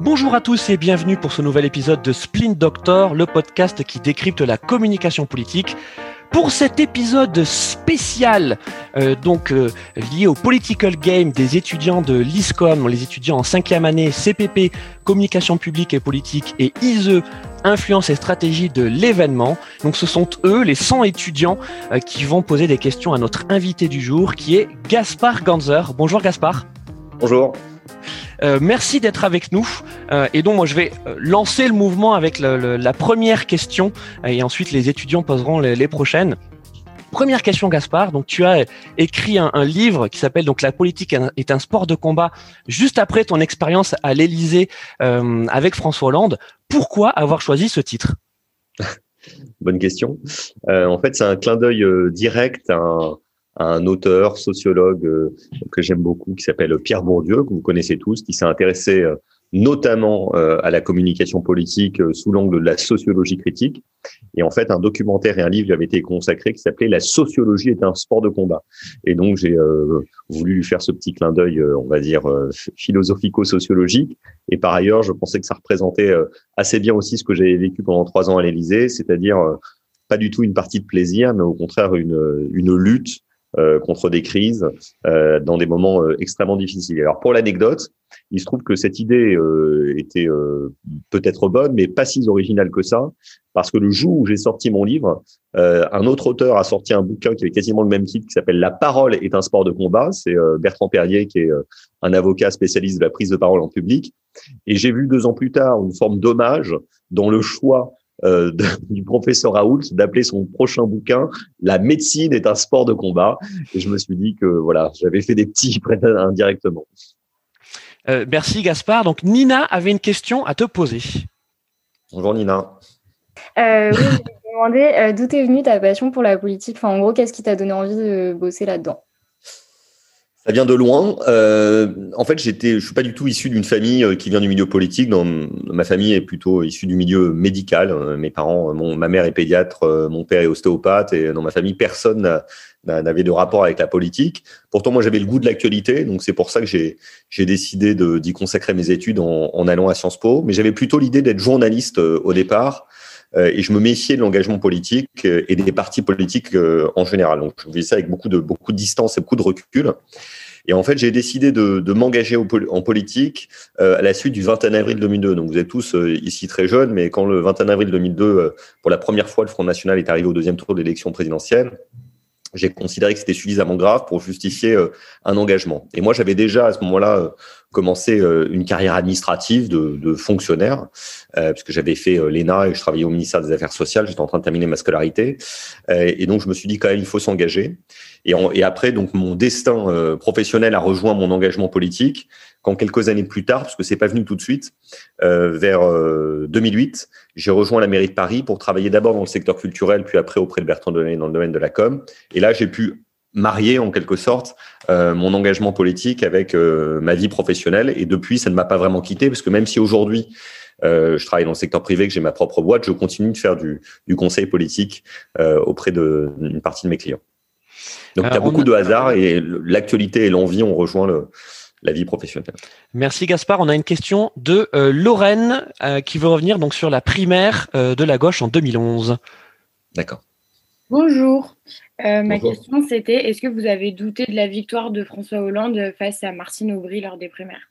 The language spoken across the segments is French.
Bonjour à tous et bienvenue pour ce nouvel épisode de Splint Doctor, le podcast qui décrypte la communication politique. Pour cet épisode spécial, euh, donc euh, lié au political game des étudiants de l'ISCOM, les étudiants en cinquième année CPP, communication publique et politique, et ISE, influence et stratégie de l'événement. Donc ce sont eux, les 100 étudiants, euh, qui vont poser des questions à notre invité du jour, qui est Gaspard Ganzer. Bonjour Gaspard. Bonjour. Euh, merci d'être avec nous. Euh, et donc, moi, je vais euh, lancer le mouvement avec la première question et ensuite les étudiants poseront les, prochaines. Première question, Gaspard. Donc, tu as écrit un, livre qui s'appelle donc La politique est un sport de combat. Juste après ton expérience à l'Élysée avec François Hollande, pourquoi avoir choisi ce titre? Bonne question. en fait, c'est un clin d'œil direct à un, un auteur, sociologue euh, que j'aime beaucoup, qui s'appelle Pierre Bourdieu, que vous connaissez tous, qui s'est intéressé euh, notamment euh, à la communication politique sous l'angle de la sociologie critique. Et en fait, un documentaire et un livre lui avaient été consacrés qui s'appelait La sociologie est un sport de combat. Et donc, j'ai voulu lui faire ce petit clin d'œil, on va dire, philosophico-sociologique. Et par ailleurs, je pensais que ça représentait assez bien aussi ce que j'ai vécu pendant trois ans à l'Élysée, c'est-à-dire pas du tout une partie de plaisir, mais au contraire une, une lutte contre des crises euh, dans des moments euh, extrêmement difficiles. Alors pour l'anecdote, il se trouve que cette idée était peut-être bonne, mais pas si originale que ça, parce que le jour où j'ai sorti mon livre, un autre auteur a sorti un bouquin qui avait quasiment le même titre, qui s'appelle La parole est un sport de combat. C'est Bertrand Perrier, qui est un avocat spécialiste de la prise de parole en public. Et j'ai vu deux ans plus tard une forme d'hommage dans le choix euh, du professeur Raoult d'appeler son prochain bouquin La médecine est un sport de combat. Et je me suis dit que voilà, j'avais fait des petits indirectement. Euh, merci Gaspard. Donc Nina avait une question à te poser. Bonjour Nina. Euh, oui, je me demandais euh, d'où est venue ta passion pour la politique? Enfin, en gros, qu'est-ce qui t'a donné envie de bosser là-dedans? Ça vient de loin. Euh, en fait, j'étais, je suis pas du tout issu d'une famille euh, qui vient du milieu politique. Dans, ma famille est plutôt issue du milieu médical. Euh, mes parents, mon, ma mère est pédiatre, mon père est ostéopathe, et dans ma famille, personne n'avait de rapport avec la politique. Pourtant, moi, j'avais le goût de l'actualité, donc c'est pour ça que j'ai, décidé d'y consacrer mes études en, allant à Sciences Po. Mais j'avais plutôt l'idée d'être journaliste au départ. Euh, et je me méfiais de l'engagement politique euh, et des partis politiques euh, en général. Donc, je faisais ça avec beaucoup de, beaucoup de distance et beaucoup de recul. Et en fait, j'ai décidé de, de m'engager en politique à la suite du 21 avril 2002. Donc, vous êtes tous ici très jeunes, mais quand le 21 avril 2002, pour la première fois, le Front National est arrivé au deuxième tour de l'élection présidentielle, j'ai considéré que c'était suffisamment grave pour justifier un engagement. Et moi, j'avais déjà à ce moment-là commencé euh, une carrière administrative de, de fonctionnaire, euh, puisque j'avais fait euh, l'ENA et je travaillais au ministère des Affaires sociales. J'étais en train de terminer ma scolarité. Euh, et donc, je me suis dit quand même, il faut s'engager. Et, et, après, donc, mon destin professionnel a rejoint mon engagement politique quand quelques années plus tard, parce que c'est pas venu tout de suite, vers 2008, j'ai rejoint la mairie de Paris pour travailler d'abord dans le secteur culturel, puis après auprès de Bertrand Delay dans le domaine de la com. Et là, j'ai pu marier en quelque sorte euh, mon engagement politique avec euh, ma vie professionnelle. Et depuis, ça ne m'a pas vraiment quitté parce que même si aujourd'hui euh, je travaille dans le secteur privé, que j'ai ma propre boîte, je continue de faire du, du conseil politique auprès d'une partie de mes clients. Donc il y a beaucoup de hasard et l'actualité et l'envie ont rejoint le, la vie professionnelle. Merci Gaspard. On a une question de Lorraine qui veut revenir donc sur la primaire de la gauche en 2011. D'accord. Bonjour. Euh, ma question, c'était est-ce que vous avez douté de la victoire de François Hollande face à Martine Aubry lors des primaires?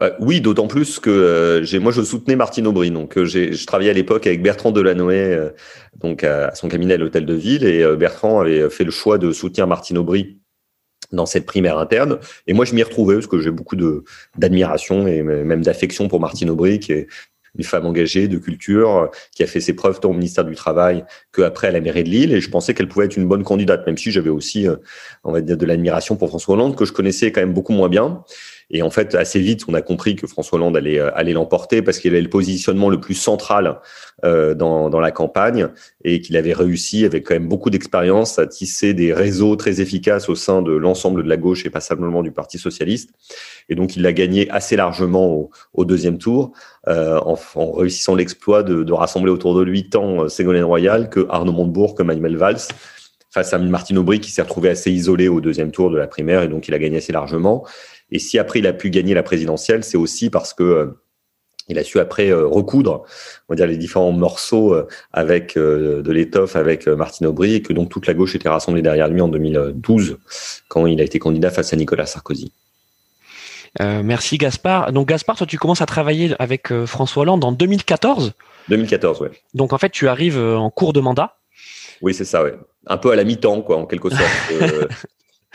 Euh, oui, d'autant plus que euh, j'ai, moi, je soutenais Martine Aubry. Donc, je travaillais à l'époque avec Bertrand Delanoë, donc à, son cabinet à l'Hôtel de Ville, et Bertrand avait fait le choix de soutenir Martine Aubry dans cette primaire interne. Et moi, je m'y retrouvais parce que j'ai beaucoup de d'admiration et même d'affection pour Martine Aubry, qui est une femme engagée de culture qui a fait ses preuves tant au ministère du Travail qu'après à la mairie de Lille. Et je pensais qu'elle pouvait être une bonne candidate, même si j'avais aussi, euh, on va dire, de l'admiration pour François Hollande que je connaissais quand même beaucoup moins bien. Et en fait, assez vite, on a compris que François Hollande allait, euh, allait l'emporter parce qu'il avait le positionnement le plus central euh, dans, dans la campagne et qu'il avait réussi, avec quand même beaucoup d'expérience, à tisser des réseaux très efficaces au sein de l'ensemble de la gauche et pas simplement du Parti socialiste. Et donc, il l'a gagné assez largement au, au deuxième tour euh, en, en, réussissant l'exploit de, de, rassembler autour de lui tant euh, Ségolène Royal que Arnaud Montebourg que Manuel Valls face à Martine Aubry qui s'est retrouvé assez isolé au deuxième tour de la primaire et donc il a gagné assez largement. Et si après il a pu gagner la présidentielle, c'est aussi parce que euh, il a su après recoudre, on va dire les différents morceaux avec de l'étoffe avec Martine Aubry et que donc toute la gauche était rassemblée derrière lui en 2012 quand il a été candidat face à Nicolas Sarkozy. merci Gaspard. Donc Gaspard, toi tu commences à travailler avec François Hollande en 2014 2014, oui. Donc en fait tu arrives en cours de mandat? Oui, c'est ça, ouais. Un peu à la mi-temps, quoi, en quelque sorte.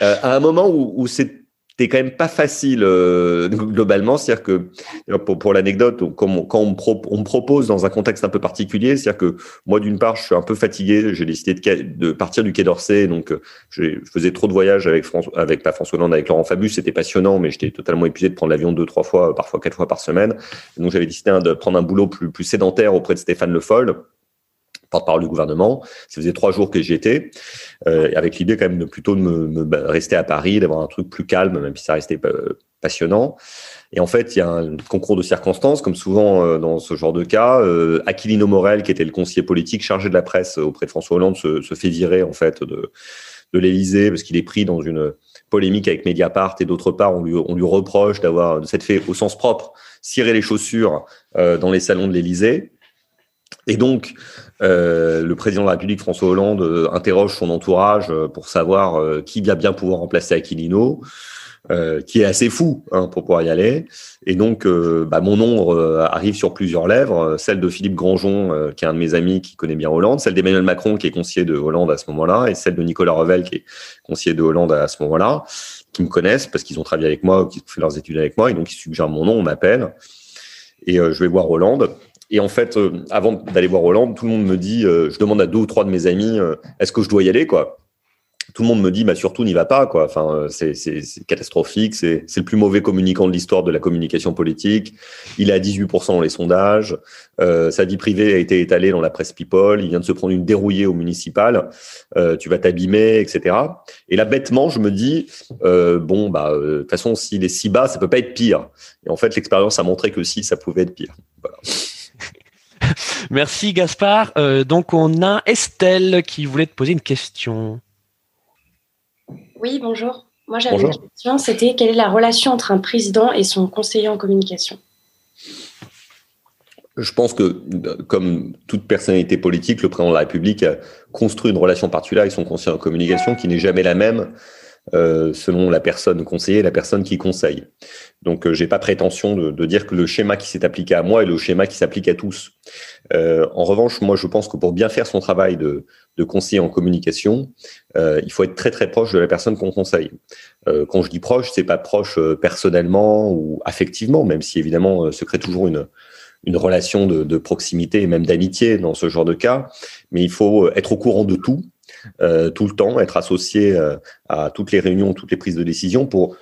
à un moment où, où c'est c'est quand même pas facile euh, globalement. C'est-à-dire que, pour, pour l'anecdote, quand, on, me propose dans un contexte un peu particulier, c'est-à-dire que moi, d'une part, je suis un peu fatigué. J'ai décidé de, de, partir du Quai d'Orsay, donc je faisais trop de voyages avec, François, avec pas François Hollande, avec Laurent Fabius. C'était passionnant, mais j'étais totalement épuisé de prendre l'avion deux, trois fois, parfois quatre fois par semaine. donc, j'avais décidé de prendre un boulot plus, plus sédentaire auprès de Stéphane Le Foll porte-parole du gouvernement. Ça faisait trois jours que j'y étais, euh, avec l'idée quand même de plutôt de me, bah, rester à Paris, d'avoir un truc plus calme, même si ça restait euh, passionnant. Et en fait, il y a un concours de circonstances, comme souvent euh, dans ce genre de cas. Euh, Aquilino Morel, qui était le conseiller politique chargé de la presse auprès de François Hollande, se, se fait virer en fait de, de l'Élysée parce qu'il est pris dans une polémique avec Mediapart et d'autre part, on lui, on lui reproche d'avoir, de cette fait au sens propre, ciré les chaussures euh, dans les salons de l'Élysée. Et donc, euh, le président de la République, François Hollande, euh, interroge son entourage euh, pour savoir qui va bien pouvoir remplacer Aquilino, qui est assez fou hein, pour pouvoir y aller. Et donc, bah, mon nom arrive sur plusieurs lèvres, celle de Philippe Grandjean, qui est un de mes amis qui connaît bien Hollande, celle d'Emmanuel Macron, qui est conseiller de Hollande à ce moment-là, et celle de Nicolas Revel, qui est conseiller de Hollande à ce moment-là, qui me connaissent parce qu'ils ont travaillé avec moi, qui ont fait leurs études avec moi, et donc ils suggèrent mon nom, on m'appelle, et je vais voir Hollande. Et en fait, euh, avant d'aller voir Hollande, tout le monde me dit, euh, je demande à deux ou trois de mes amis, euh, est-ce que je dois y aller, quoi. Tout le monde me dit bah surtout n'y va pas quoi. Enfin c'est catastrophique c'est le plus mauvais communicant de l'histoire de la communication politique. Il est à 18% dans les sondages. Sa vie privée a été étalée dans la presse people. Il vient de se prendre une dérouillée au municipal. Tu vas t'abîmer etc et là bêtement je me dis bon bah de toute façon s'il est si bas ça peut pas être pire. Et en fait l'expérience a montré que si ça pouvait être pire. Voilà. Merci Gaspard. Euh, donc on a Estelle qui voulait te poser une question. Oui, bonjour. Moi j'avais une question, c'était quelle est la relation entre un président et son conseiller en communication? Je pense que, comme toute personnalité politique, le président de la République a construit une relation particulière avec son conseiller en communication qui n'est jamais la même euh, selon la personne conseillée la personne qui conseille. Donc, euh, j'ai pas prétention de, de, dire que le schéma qui s'est appliqué à moi est le schéma qui s'applique à tous. Euh, en revanche, moi, je pense que pour bien faire son travail de, de conseiller en communication, euh, il faut être très très proche de la personne qu'on conseille. Euh, quand je dis proche, c'est pas proche personnellement ou affectivement, même si évidemment se crée toujours une une relation de, de proximité et même d'amitié dans ce genre de cas, mais il faut être au courant de tout euh, tout le temps, être associé euh, à toutes les réunions, toutes les prises de décision pour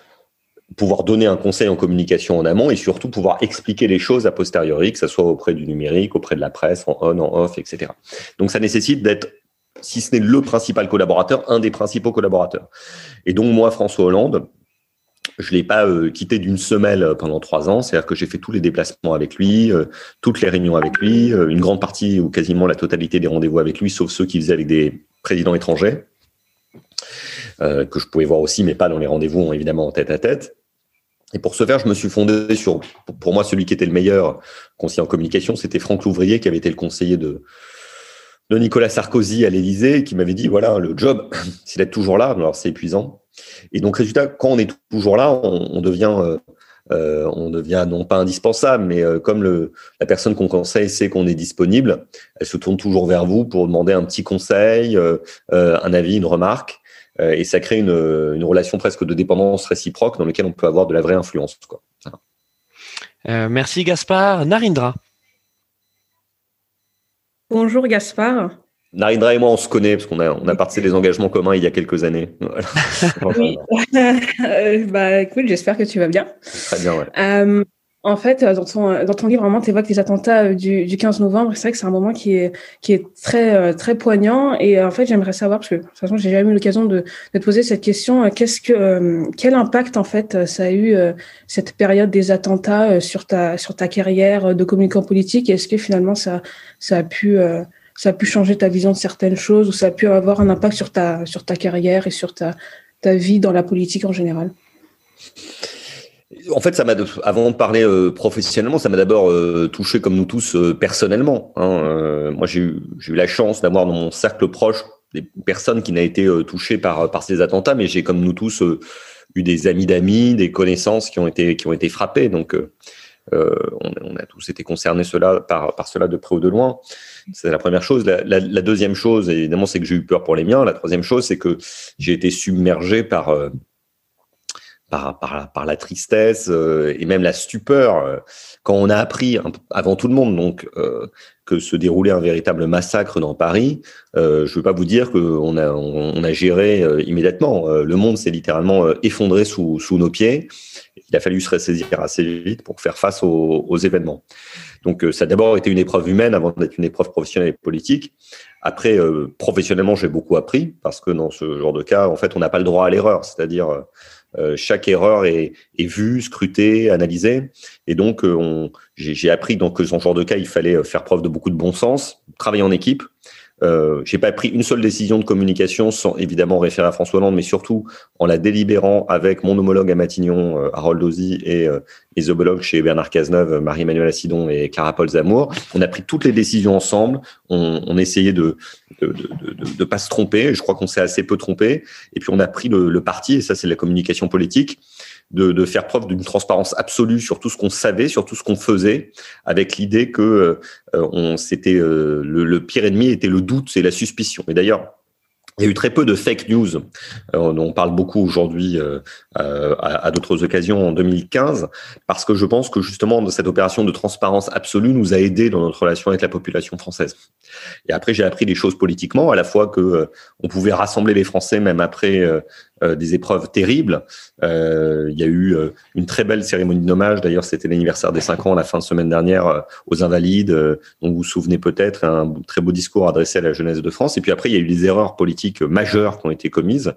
pouvoir donner un conseil en communication en amont et surtout pouvoir expliquer les choses a posteriori, que ce soit auprès du numérique, auprès de la presse, en on, en off, etc. Donc ça nécessite d'être, si ce n'est le principal collaborateur, un des principaux collaborateurs. Et donc moi, François Hollande, je l'ai pas euh, quitté d'une semelle pendant trois ans, c'est-à-dire que j'ai fait tous les déplacements avec lui, toutes les réunions avec lui, une grande partie ou quasiment la totalité des rendez-vous avec lui, sauf ceux qui faisaient avec des président étranger, euh, que je pouvais voir aussi, mais pas dans les rendez-vous, évidemment, en tête à tête. Et pour ce faire, je me suis fondé sur, pour moi, celui qui était le meilleur conseiller en communication, c'était Franck Louvrier, qui avait été le conseiller de, Nicolas Sarkozy à l'Élysée, qui m'avait dit, voilà, le job, c'est d'être toujours là, alors c'est épuisant. Et donc, résultat, quand on est toujours là, on, devient euh, euh, on devient non pas indispensable, mais euh, comme le, la personne qu'on conseille sait qu'on est disponible, elle se tourne toujours vers vous pour demander un petit conseil, euh, un avis, une remarque, et ça crée une, une, relation presque de dépendance réciproque dans laquelle on peut avoir de la vraie influence. Quoi. merci Gaspard. Narindra. Bonjour Gaspard. Narindra et moi, on se connaît parce qu'on a, on a participé des engagements communs il y a quelques années. oui. bah, écoute, j'espère que tu vas bien. Très bien, ouais. Euh, en fait, dans ton, dans ton livre, vraiment, tu évoques les attentats euh, du, du 15 novembre. C'est vrai que c'est un moment qui est, qui est très, euh, très poignant. Et en fait, j'aimerais savoir, parce que de toute façon, j'ai jamais eu l'occasion de, de te poser cette question, qu'est-ce que, quel impact, en fait, ça a eu, cette période des attentats sur ta, sur ta carrière de communicant politique? Est-ce que finalement, ça, ça a pu, ça a pu changer ta vision de certaines choses ou ça a pu avoir un impact sur ta, sur ta carrière et sur ta, ta vie dans la politique en général? En fait, ça m'a avant de parler professionnellement, ça m'a d'abord touché comme nous tous personnellement. Hein. moi, j'ai eu, eu la chance d'avoir dans mon cercle proche des personnes qui n'ont été touchées par par ces attentats, mais j'ai comme nous tous eu des amis d'amis, des connaissances qui ont été qui ont été frappées. Donc euh, on, a tous été concernés cela, par, cela de près ou de loin. C'est la première chose. La, deuxième chose, évidemment, c'est que j'ai eu peur pour les miens. La troisième chose, c'est que j'ai été submergé par, euh, par, la tristesse euh, et même la stupeur quand on a appris avant tout le monde donc que se déroulait un véritable massacre dans Paris. je ne veux pas vous dire qu'on a, on, a géré immédiatement. le monde s'est littéralement effondré sous nos pieds il a fallu se ressaisir assez vite pour faire face aux, événements. Donc, euh, ça a d'abord été une épreuve humaine avant d'être une épreuve professionnelle et politique. Après, euh, professionnellement, j'ai beaucoup appris parce que dans ce genre de cas, en fait, on n'a pas le droit à l'erreur. C'est-à-dire, euh, chaque erreur est, est, vue, scrutée, analysée. Et donc, j'ai appris que dans ce genre de cas, il fallait faire preuve de beaucoup de bon sens, travailler en équipe, euh, j'ai pas pris une seule décision de communication sans évidemment référer à François Hollande, mais surtout en la délibérant avec mon homologue à Matignon, euh, Harold Ozy, et euh, les homologues chez Bernard Cazeneuve, Marie-Emmanuelle Assidon et Clara Paul Zamour. On a pris toutes les décisions ensemble. On, on essayait de de, de, de, de, pas se tromper. Je crois qu'on s'est assez peu trompé. Et puis on a pris le, le parti, et ça c'est la communication politique, de, faire preuve d'une transparence absolue sur tout ce qu'on savait, sur tout ce qu'on faisait, avec l'idée que euh, c'était euh, le, le, pire ennemi était le doute et la suspicion. Et d'ailleurs, il y a eu très peu de fake news. Euh, on parle beaucoup aujourd'hui euh, euh, à, d'autres occasions en 2015, parce que je pense que justement cette opération de transparence absolue nous a aidé dans notre relation avec la population française. Et après, j'ai appris des choses politiquement, à la fois que on pouvait rassembler les Français même après des épreuves terribles. il y a eu une très belle cérémonie d'hommage. D'ailleurs, c'était l'anniversaire des cinq ans la fin de semaine dernière aux Invalides, dont vous vous souvenez peut-être, un très beau discours adressé à la jeunesse de France. Et puis après, il y a eu des erreurs politiques majeures qui ont été commises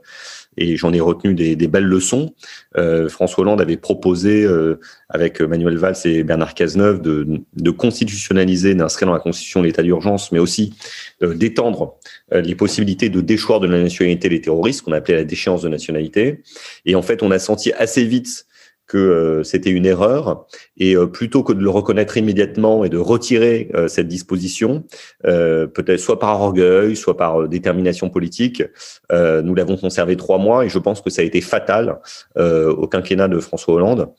et j'en ai retenu des, belles leçons. Euh, François Hollande avait proposé, euh, avec Manuel Valls et Bernard Cazeneuve, de, de constitutionnaliser, d'inscrire dans la Constitution l'état d'urgence, mais aussi euh, d'étendre les possibilités de déchoir de la nationalité les terroristes, qu'on appelait la déchéance de nationalité. Et en fait, on a senti assez vite que euh, c'était une erreur et euh, plutôt que de le reconnaître immédiatement et de retirer euh, cette disposition, peut-être soit par orgueil, soit par détermination politique, nous l'avons conservé trois mois et je pense que ça a été fatal au quinquennat de François Hollande.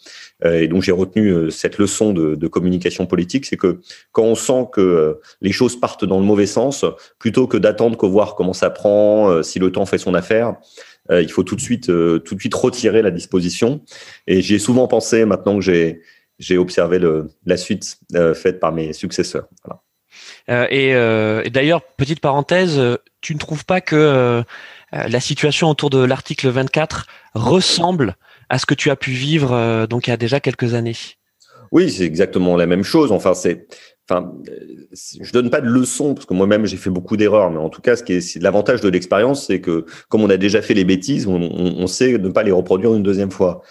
et donc j'ai retenu cette leçon de, de communication politique, c'est que quand on sent que les choses partent dans le mauvais sens, plutôt que d'attendre que voir comment ça prend, si le temps fait son affaire, euh, il faut tout de suite, euh, tout de suite retirer la disposition. Et j'ai souvent pensé, maintenant que j'ai j'ai observé le, la suite euh, faite par mes successeurs. Voilà. et, et d'ailleurs, petite parenthèse, tu ne trouves pas que la situation autour de l'article 24 ressemble à ce que tu as pu vivre donc il y a déjà quelques années? Oui, c'est exactement la même chose. Enfin, c'est enfin, je donne pas de leçons parce que moi-même j'ai fait beaucoup d'erreurs, mais en tout cas, ce qui est, l'avantage de l'expérience, c'est que comme on a déjà fait les bêtises, on, sait ne pas les reproduire une deuxième fois.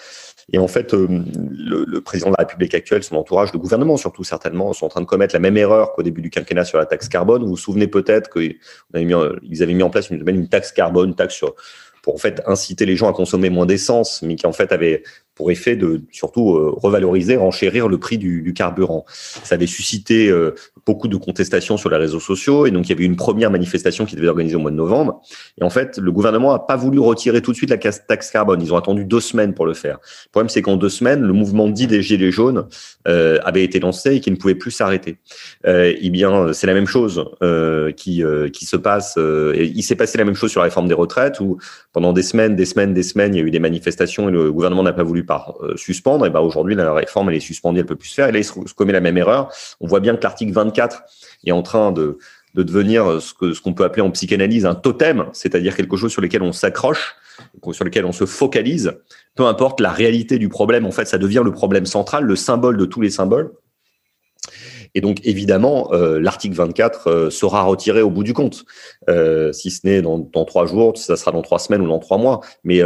Et en fait, euh, le, le, président de la République actuelle, son entourage, le gouvernement surtout certainement, sont en train de commettre la même erreur qu'au début du quinquennat sur la taxe carbone. Vous vous souvenez peut-être qu'ils avaient mis en place une, une taxe carbone, une taxe sur pour en fait inciter les gens à consommer moins d'essence, mais qui en fait avait pour effet de surtout euh, revaloriser, renchérir le prix du, du, carburant. Ça avait suscité euh, beaucoup de contestations sur les réseaux sociaux et donc il y avait une première manifestation qui devait être organisée au mois de novembre. Et en fait, le gouvernement n'a pas voulu retirer tout de suite la taxe carbone. Ils ont attendu deux semaines pour le faire. Le problème, c'est qu'en deux semaines, le mouvement dit des Gilets jaunes euh, avait été lancé et qui ne pouvait plus s'arrêter. Euh, eh bien, c'est la même chose euh, qui, qui se passe. et il s'est passé la même chose sur la réforme des retraites où pendant des semaines, des semaines, des semaines, il y a eu des manifestations et le gouvernement n'a pas voulu par suspendre. Et ben aujourd'hui, la réforme elle est suspendue, elle peut plus se faire. Et là, il se commet la même erreur. On voit bien que l'article 24 est en train de, de devenir ce que ce qu'on peut appeler en psychanalyse un totem, c'est-à-dire quelque chose sur lequel on s'accroche, sur lequel on se focalise, peu importe la réalité du problème, en fait, ça devient le problème central, le symbole de tous les symboles. Et donc, évidemment, euh, l'article 24 euh, sera retiré au bout du compte. Euh, si ce n'est dans, dans, trois jours, ça sera dans trois semaines ou dans trois mois. Mais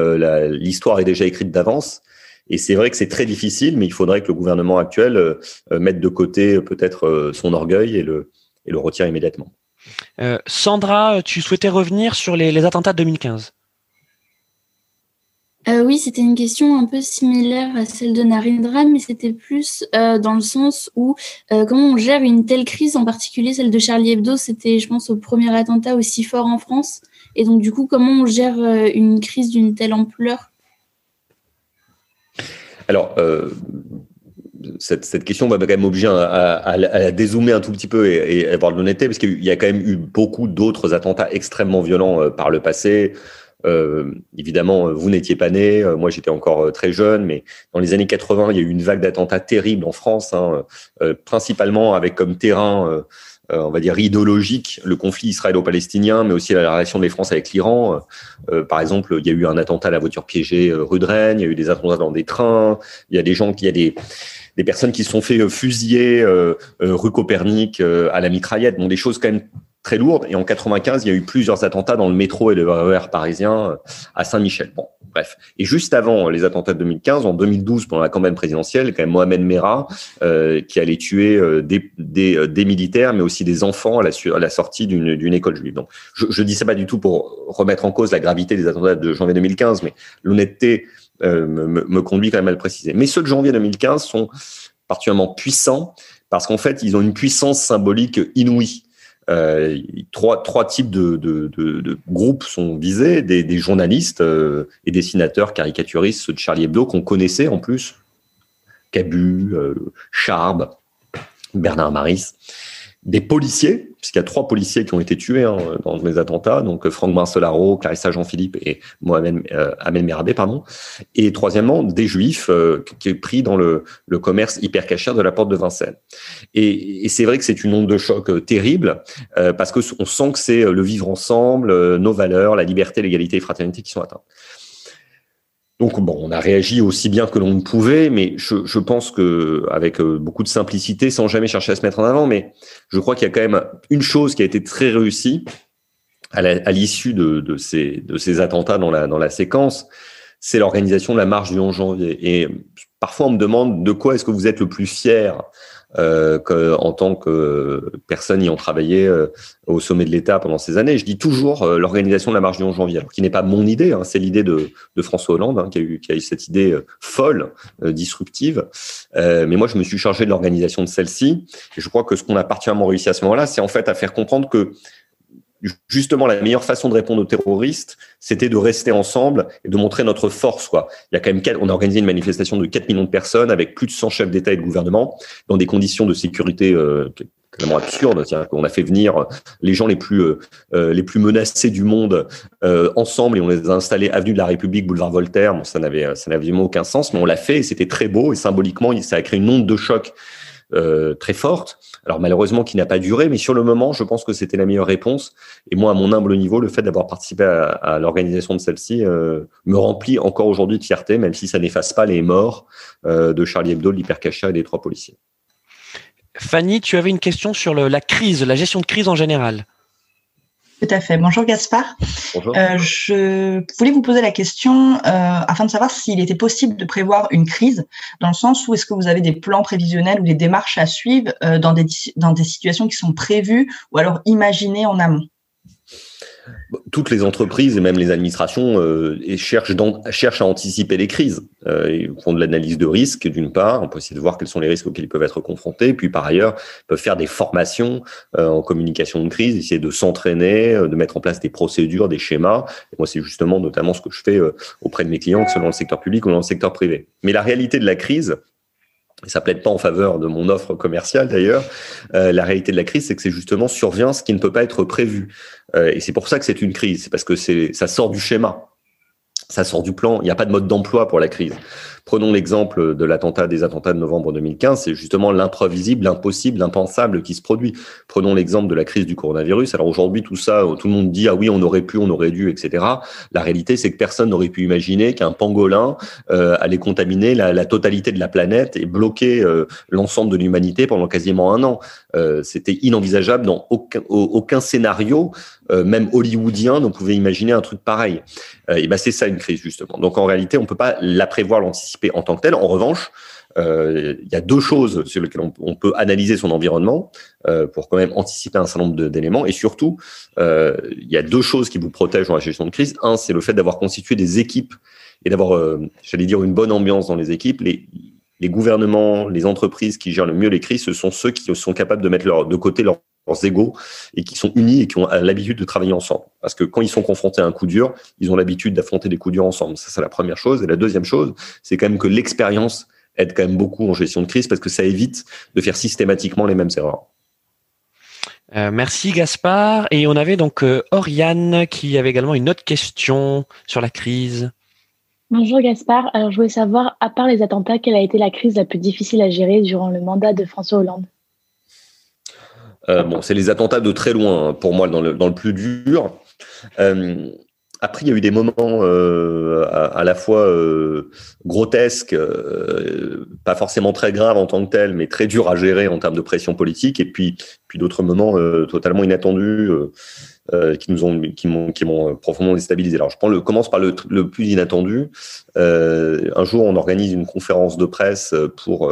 l'histoire est déjà écrite d'avance. Et c'est vrai que c'est très difficile, mais il faudrait que le gouvernement actuel mette de côté peut-être son orgueil et le, et le retire immédiatement. Sandra, tu souhaitais revenir sur les, les attentats de 2015 Euh, oui, c'était une question un peu similaire à celle de Narendra, mais c'était plus euh, dans le sens où euh, comment on gère une telle crise, en particulier celle de Charlie Hebdo, c'était, je pense, au premier attentat aussi fort en France. Et donc, du coup, comment on gère une crise d'une telle ampleur? Alors, cette, question va quand même obliger à, la dézoomer un tout petit peu et, et avoir de l'honnêteté, parce qu'il y a quand même eu beaucoup d'autres attentats extrêmement violents par le passé. Euh, évidemment, vous n'étiez pas né, euh, moi j'étais encore euh, très jeune, mais dans les années 80, il y a eu une vague d'attentats terribles en France, hein, principalement avec comme terrain, on va dire idéologique, le conflit israélo-palestinien, mais aussi la relation des France avec l'Iran. par exemple, il y a eu un attentat à la voiture piégée rue de Rennes, il y a eu des attentats dans des trains, il y a des gens qui, il y a des des personnes qui se sont fait fusiller rue Copernic à la mitraillette, bon des choses quand même très lourde. Et en 95, il y a eu plusieurs attentats dans le métro et le RER parisien euh, à Saint-Michel. Bon, bref. Et juste avant les attentats de 2015, en 2012, pendant la campagne présidentielle, quand même Mohamed Merah, euh, qui allait tuer euh, des, des, militaires, mais aussi des enfants à la, sortie d'une école juive. Donc, je, je dis ça pas du tout pour remettre en cause la gravité des attentats de janvier 2015, mais l'honnêteté me, me conduit quand même à le préciser. Mais ceux de janvier 2015 sont particulièrement puissants parce qu'en fait, ils ont une puissance symbolique inouïe. Euh, trois, types de, de, de, de, groupes sont visés, des, des journalistes euh, et dessinateurs caricaturistes, de Charlie Hebdo qu'on connaissait en plus, Cabu, euh, Charb, Bernard Maris, des policiers, puisqu'il y a trois policiers qui ont été tués hein, dans les attentats, donc euh, Franck Marcelaro, Clarissa Jean-Philippe et Mohamed euh, Amel Merabé, pardon. Et troisièmement, des juifs euh, qui est pris dans le, commerce hyper cachère de la porte de Vincennes. Et, et c'est vrai que c'est une onde de choc euh, terrible, parce que on sent que c'est le vivre ensemble, nos valeurs, la liberté, l'égalité et fraternité qui sont atteintes. Donc bon, on a réagi aussi bien que l'on pouvait, mais je, pense que avec euh, beaucoup de simplicité, sans jamais chercher à se mettre en avant, mais je crois qu'il y a quand même une chose qui a été très réussie à l'issue de, de, ces, de ces attentats dans la, dans la séquence, c'est l'organisation de la marche du 11 janvier. Et parfois, on me demande de quoi est-ce que vous êtes le plus fier euh, que, en tant que personne ayant travaillé euh, au sommet de l'État pendant ces années. Je dis toujours euh, l'organisation de la marche du 11 janvier, alors qui n'est pas mon idée, hein, c'est l'idée de, de, François Hollande hein, qui, a eu, qui a eu cette idée euh, folle, euh, disruptive. mais moi, je me suis chargé de l'organisation de celle-ci. Et je crois que ce qu'on a particulièrement réussi à ce moment-là, c'est en fait à faire comprendre que justement la meilleure façon de répondre aux terroristes, c'était de rester ensemble et de montrer notre force. Quoi. Il y a quand même quatre, on a organisé une manifestation de 4 millions de personnes avec plus de 100 chefs d'État et de gouvernement dans des conditions de sécurité euh, absurdes. absurde. A fait venir les gens les plus euh, euh, les plus menacés du monde euh, ensemble et on les a installés avenue de la République, boulevard Voltaire. Bon, ça n'avait ça n'avait aucun sens, mais on l'a fait et c'était très beau et symboliquement ça a créé une onde de choc euh, très forte. Alors malheureusement qui n'a pas duré, mais sur le moment, je pense que c'était la meilleure réponse. Et moi, à mon humble niveau, le fait d'avoir participé à, l'organisation de celle-ci euh, me remplit encore aujourd'hui de fierté, même si ça n'efface pas les morts euh, de Charlie Hebdo, de l'hypercacha et des trois policiers. Fanny, tu avais une question sur la crise, la gestion de crise en général. Tout à fait. Bonjour Gaspard. Bonjour. Euh, je voulais vous poser la question euh, afin de savoir s'il était possible de prévoir une crise, dans le sens où est-ce que vous avez des plans prévisionnels ou des démarches à suivre euh, dans, des, dans des situations qui sont prévues ou alors imaginées en amont? Toutes les entreprises et même les administrations euh, cherchent, cherchent, à anticiper les crises. Euh, ils font de l'analyse de risque d'une part, on peut essayer de voir quels sont les risques auxquels ils peuvent être confrontés, puis par ailleurs, ils peuvent faire des formations euh, en communication de crise, essayer de s'entraîner, de mettre en place des procédures, des schémas. Moi, c'est justement notamment ce que je fais auprès de mes clients, que ce soit dans le secteur public ou dans le secteur privé. Mais la réalité de la crise, et ça plaide pas en faveur de mon offre commerciale d'ailleurs. Euh, la réalité de la crise, c'est que c'est justement survient ce qui ne peut pas être prévu. Euh, et c'est pour ça que c'est une crise, c'est parce que c'est ça sort du schéma, ça sort du plan. Il n'y a pas de mode d'emploi pour la crise. Prenons l'exemple de l'attentat des attentats de novembre 2015, c'est justement l'imprévisible, l'impossible, l'impensable qui se produit. Prenons l'exemple de la crise du coronavirus. Alors aujourd'hui, tout ça, tout le monde dit ah oui, on aurait pu, on aurait dû, etc. La réalité, c'est que personne n'aurait pu imaginer qu'un pangolin euh, allait contaminer la, la, totalité de la planète et bloquer euh, l'ensemble de l'humanité pendant quasiment un an. Euh, C'était inenvisageable dans aucun, aucun scénario, euh, même hollywoodien, ne pouvait imaginer un truc pareil. Euh, et ben c'est ça une crise justement. Donc en réalité, on peut pas la prévoir, l'anticiper en tant que tel. En revanche, euh, il y a deux choses sur lesquelles on, peut analyser son environnement euh, pour quand même anticiper un certain nombre d'éléments. Et surtout, euh, il y a deux choses qui vous protègent dans la gestion de crise. Un, c'est le fait d'avoir constitué des équipes et d'avoir, j'allais dire, une bonne ambiance dans les équipes. Les, gouvernements, les entreprises qui gèrent le mieux les crises, ce sont ceux qui sont capables de mettre leur, de côté leurs égaux et qui sont unis et qui ont l'habitude de travailler ensemble. Parce que quand ils sont confrontés à un coup dur, ils ont l'habitude d'affronter des coups durs ensemble. Ça, c'est la première chose. Et la deuxième chose, c'est quand même que l'expérience aide quand même beaucoup en gestion de crise parce que ça évite de faire systématiquement les mêmes erreurs. Euh, merci Gaspard. Et on avait donc euh, Oriane qui avait également une autre question sur la crise. Bonjour Gaspard. Alors je voulais savoir, à part les attentats, quelle a été la crise la plus difficile à gérer durant le mandat de François Hollande? Euh, Bon, c'est les attentats de très loin hein, pour moi dans le, dans le plus dur. Euh, après, il y a eu des moments euh, à, la fois euh, grotesques, euh, pas forcément très graves en tant que tels, mais très durs à gérer en termes de pression politique, et puis, puis d'autres moments totalement inattendus qui nous ont, qui m'ont, qui m'ont profondément déstabilisé. Alors, je prends le, commence par le, le plus inattendu. un jour, on organise une conférence de presse pour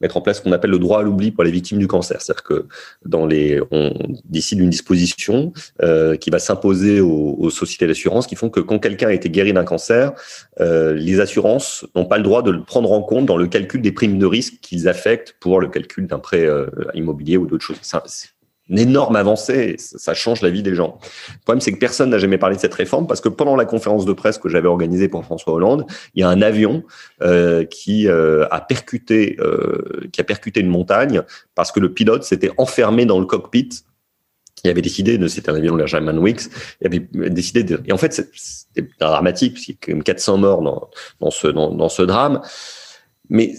mettre en place ce qu'on appelle le droit à l'oubli pour les victimes du cancer. C'est-à-dire que dans les, on décide une disposition euh, qui va s'imposer aux, sociétés d'assurance qui font que quand quelqu'un a été guéri d'un cancer, euh, les assurances n'ont pas le droit de le prendre en compte dans le calcul des primes de risque qu'ils affectent pour le calcul d'un prêt euh, immobilier ou d'autres choses une énorme avancée. Ça change la vie des gens. Le problème, c'est que personne n'a jamais parlé de cette réforme parce que pendant la conférence de presse que j'avais organisée pour François Hollande, il y a un avion euh, qui euh, a percuté, euh, qui a percuté une montagne parce que le pilote s'était enfermé dans le cockpit. Il avait décidé de, c'était un avion de la Germanwings, il avait décidé de, et en fait, c'était dramatique parce qu'il y a quand même 400 morts dans, dans ce, dans, dans ce drame mais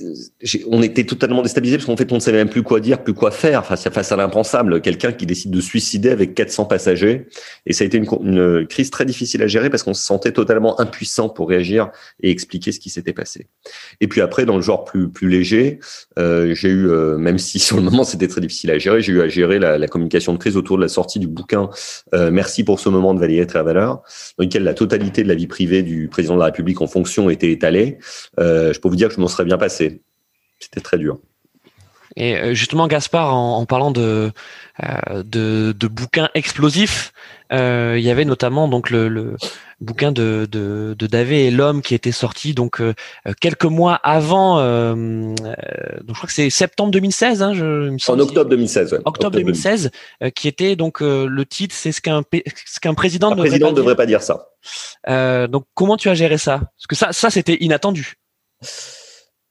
on était totalement déstabilisé parce qu'en fait, on ne savait même plus quoi dire, plus quoi faire face, face à l'impensable. Quelqu'un qui décide de suicider avec 400 passagers. Et ça a été une, une crise très difficile à gérer parce qu'on se sentait totalement impuissant pour réagir et expliquer ce qui s'était passé. Et puis après, dans le genre plus, plus léger, euh, j'ai eu, euh, même si sur le moment c'était très difficile à gérer, j'ai eu à gérer la, la, communication de crise autour de la sortie du bouquin euh, Merci pour ce moment de Valérie Valeur, dans lequel la totalité de la vie privée du président de la République en fonction était étalée. Euh, je peux vous dire que je m'en serais bien passé. C'était très dur. Et euh, justement, Gaspard, en, parlant de, euh, de, bouquins explosifs, euh, il y avait notamment donc le, bouquin de, de, Davé et l'homme qui était sorti donc quelques mois avant. donc je crois que c'est septembre 2016. Hein, je, en octobre 2016. Octobre, 2016, qui était donc le titre, c'est ce qu'un ce qu'un président, ne devrait, devrait pas dire ça. donc comment tu as géré ça? Parce que ça, ça c'était inattendu.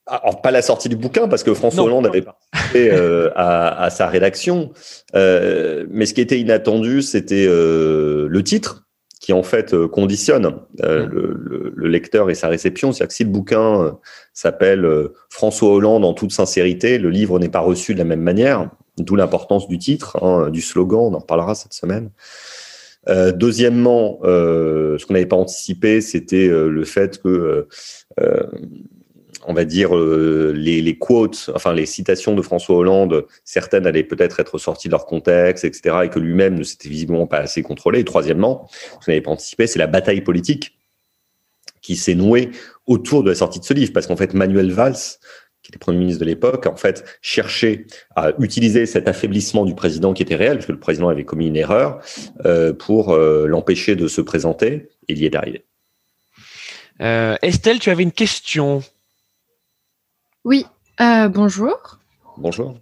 Alors, pas la sortie du bouquin, parce que François Hollande avait participé euh, à, sa rédaction. Euh, mais ce qui était inattendu, c'était euh, le titre, qui en fait conditionne le, lecteur et sa réception. C'est-à-dire que si le bouquin s'appelle François Hollande en toute sincérité, le livre n'est pas reçu de la même manière, d'où l'importance du titre, hein, du slogan, on en reparlera cette semaine. deuxièmement, ce qu'on n'avait pas anticipé, c'était le fait que on va dire, euh, les, les, quotes, enfin les citations de François Hollande, certaines allaient peut-être être sorties de leur contexte, etc., et que lui-même ne s'était visiblement pas assez contrôlé. Et troisièmement, ce n'avait pas anticipé, c'est la bataille politique qui s'est nouée autour de la sortie de ce livre, parce qu'en fait, Manuel Valls, qui était Premier ministre de l'époque, en fait, cherchait à utiliser cet affaiblissement du président qui était réel, parce que le président avait commis une erreur, euh, pour euh, l'empêcher de se présenter, et il y est arrivé. Estelle, tu avais une question oui, euh, bonjour. Bonjour.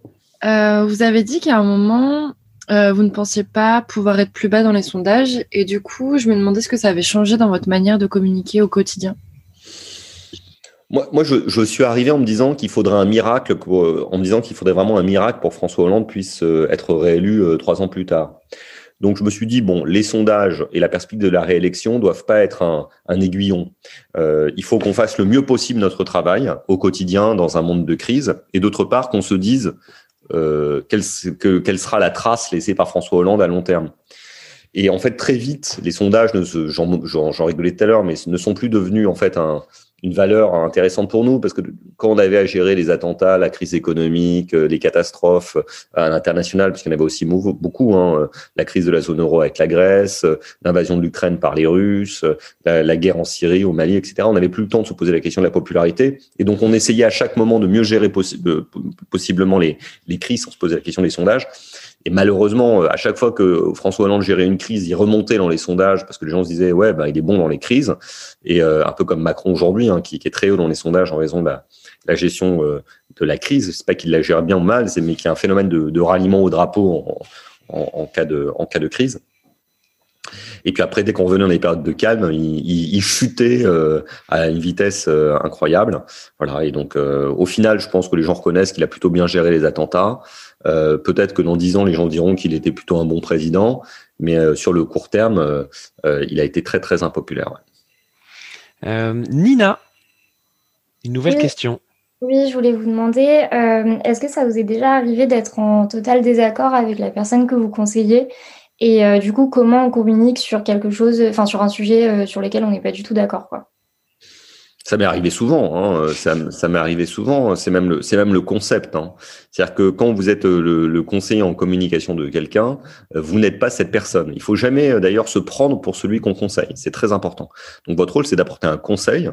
Euh, vous avez dit qu'à un moment, euh, vous ne pensiez pas pouvoir être plus bas dans les sondages et du coup, je me demandais ce que ça avait changé dans votre manière de communiquer au quotidien. Moi, je, suis arrivé en me disant qu'il faudrait un miracle, en me disant qu'il faudrait vraiment un miracle pour François Hollande puisse être réélu trois ans plus tard. Donc je me suis dit, bon, les sondages et la perspective de la réélection doivent pas être un, aiguillon. Euh, il faut qu'on fasse le mieux possible notre travail au quotidien dans un monde de crise, et d'autre part qu'on se dise euh, quelle, quelle sera la trace laissée par François Hollande à long terme. Et en fait, très vite, les sondages, j'en rigolais tout à l'heure, mais ne sont plus devenus en fait un, une valeur intéressante pour nous parce que quand on avait à gérer les attentats, la crise économique, euh, les catastrophes euh, à l'international, puisqu'il y en avait aussi beaucoup, hein, euh, la crise de la zone euro avec la Grèce, l'invasion de l'Ukraine par les Russes, la, guerre en Syrie, au Mali, etc. On n'avait plus le temps de se poser la question de la popularité et donc on essayait à chaque moment de mieux gérer possiblement les, les crises sans se poser la question des sondages. Et malheureusement, à chaque fois que François Hollande gérait une crise, il remontait dans les sondages parce que les gens se disaient ouais, bah, il est bon dans les crises. Et un peu comme Macron aujourd'hui, hein, qui, est très haut dans les sondages en raison de la, gestion de la crise. C'est pas qu'il la gère bien ou mal, c'est mais qu'il y a un phénomène de, ralliement au drapeau en cas de crise. Et puis après, dès qu'on revenait dans les périodes de calme, il, chutait euh, à une vitesse euh, incroyable. Voilà. Et donc, euh, au final, je pense que les gens reconnaissent qu'il a plutôt bien géré les attentats. Peut-être que dans dix ans, les gens diront qu'il était plutôt un bon président, mais sur le court terme, il a été très très impopulaire. Nina, une nouvelle question. Oui, je voulais vous demander, est-ce que ça vous est déjà arrivé d'être en total désaccord avec la personne que vous conseillez? Et euh, du coup, comment on communique sur quelque chose, enfin sur un sujet euh, sur lequel on n'est pas du tout d'accord, quoi? Ça m'est arrivé souvent, hein. ça, ça m'est arrivé souvent. C'est même le, c'est même le concept. Hein. C'est-à-dire que quand vous êtes le, le conseiller en communication de quelqu'un, euh, vous n'êtes pas cette personne. Il faut jamais d'ailleurs se prendre pour celui qu'on conseille. C'est très important. Donc votre rôle, c'est d'apporter un conseil,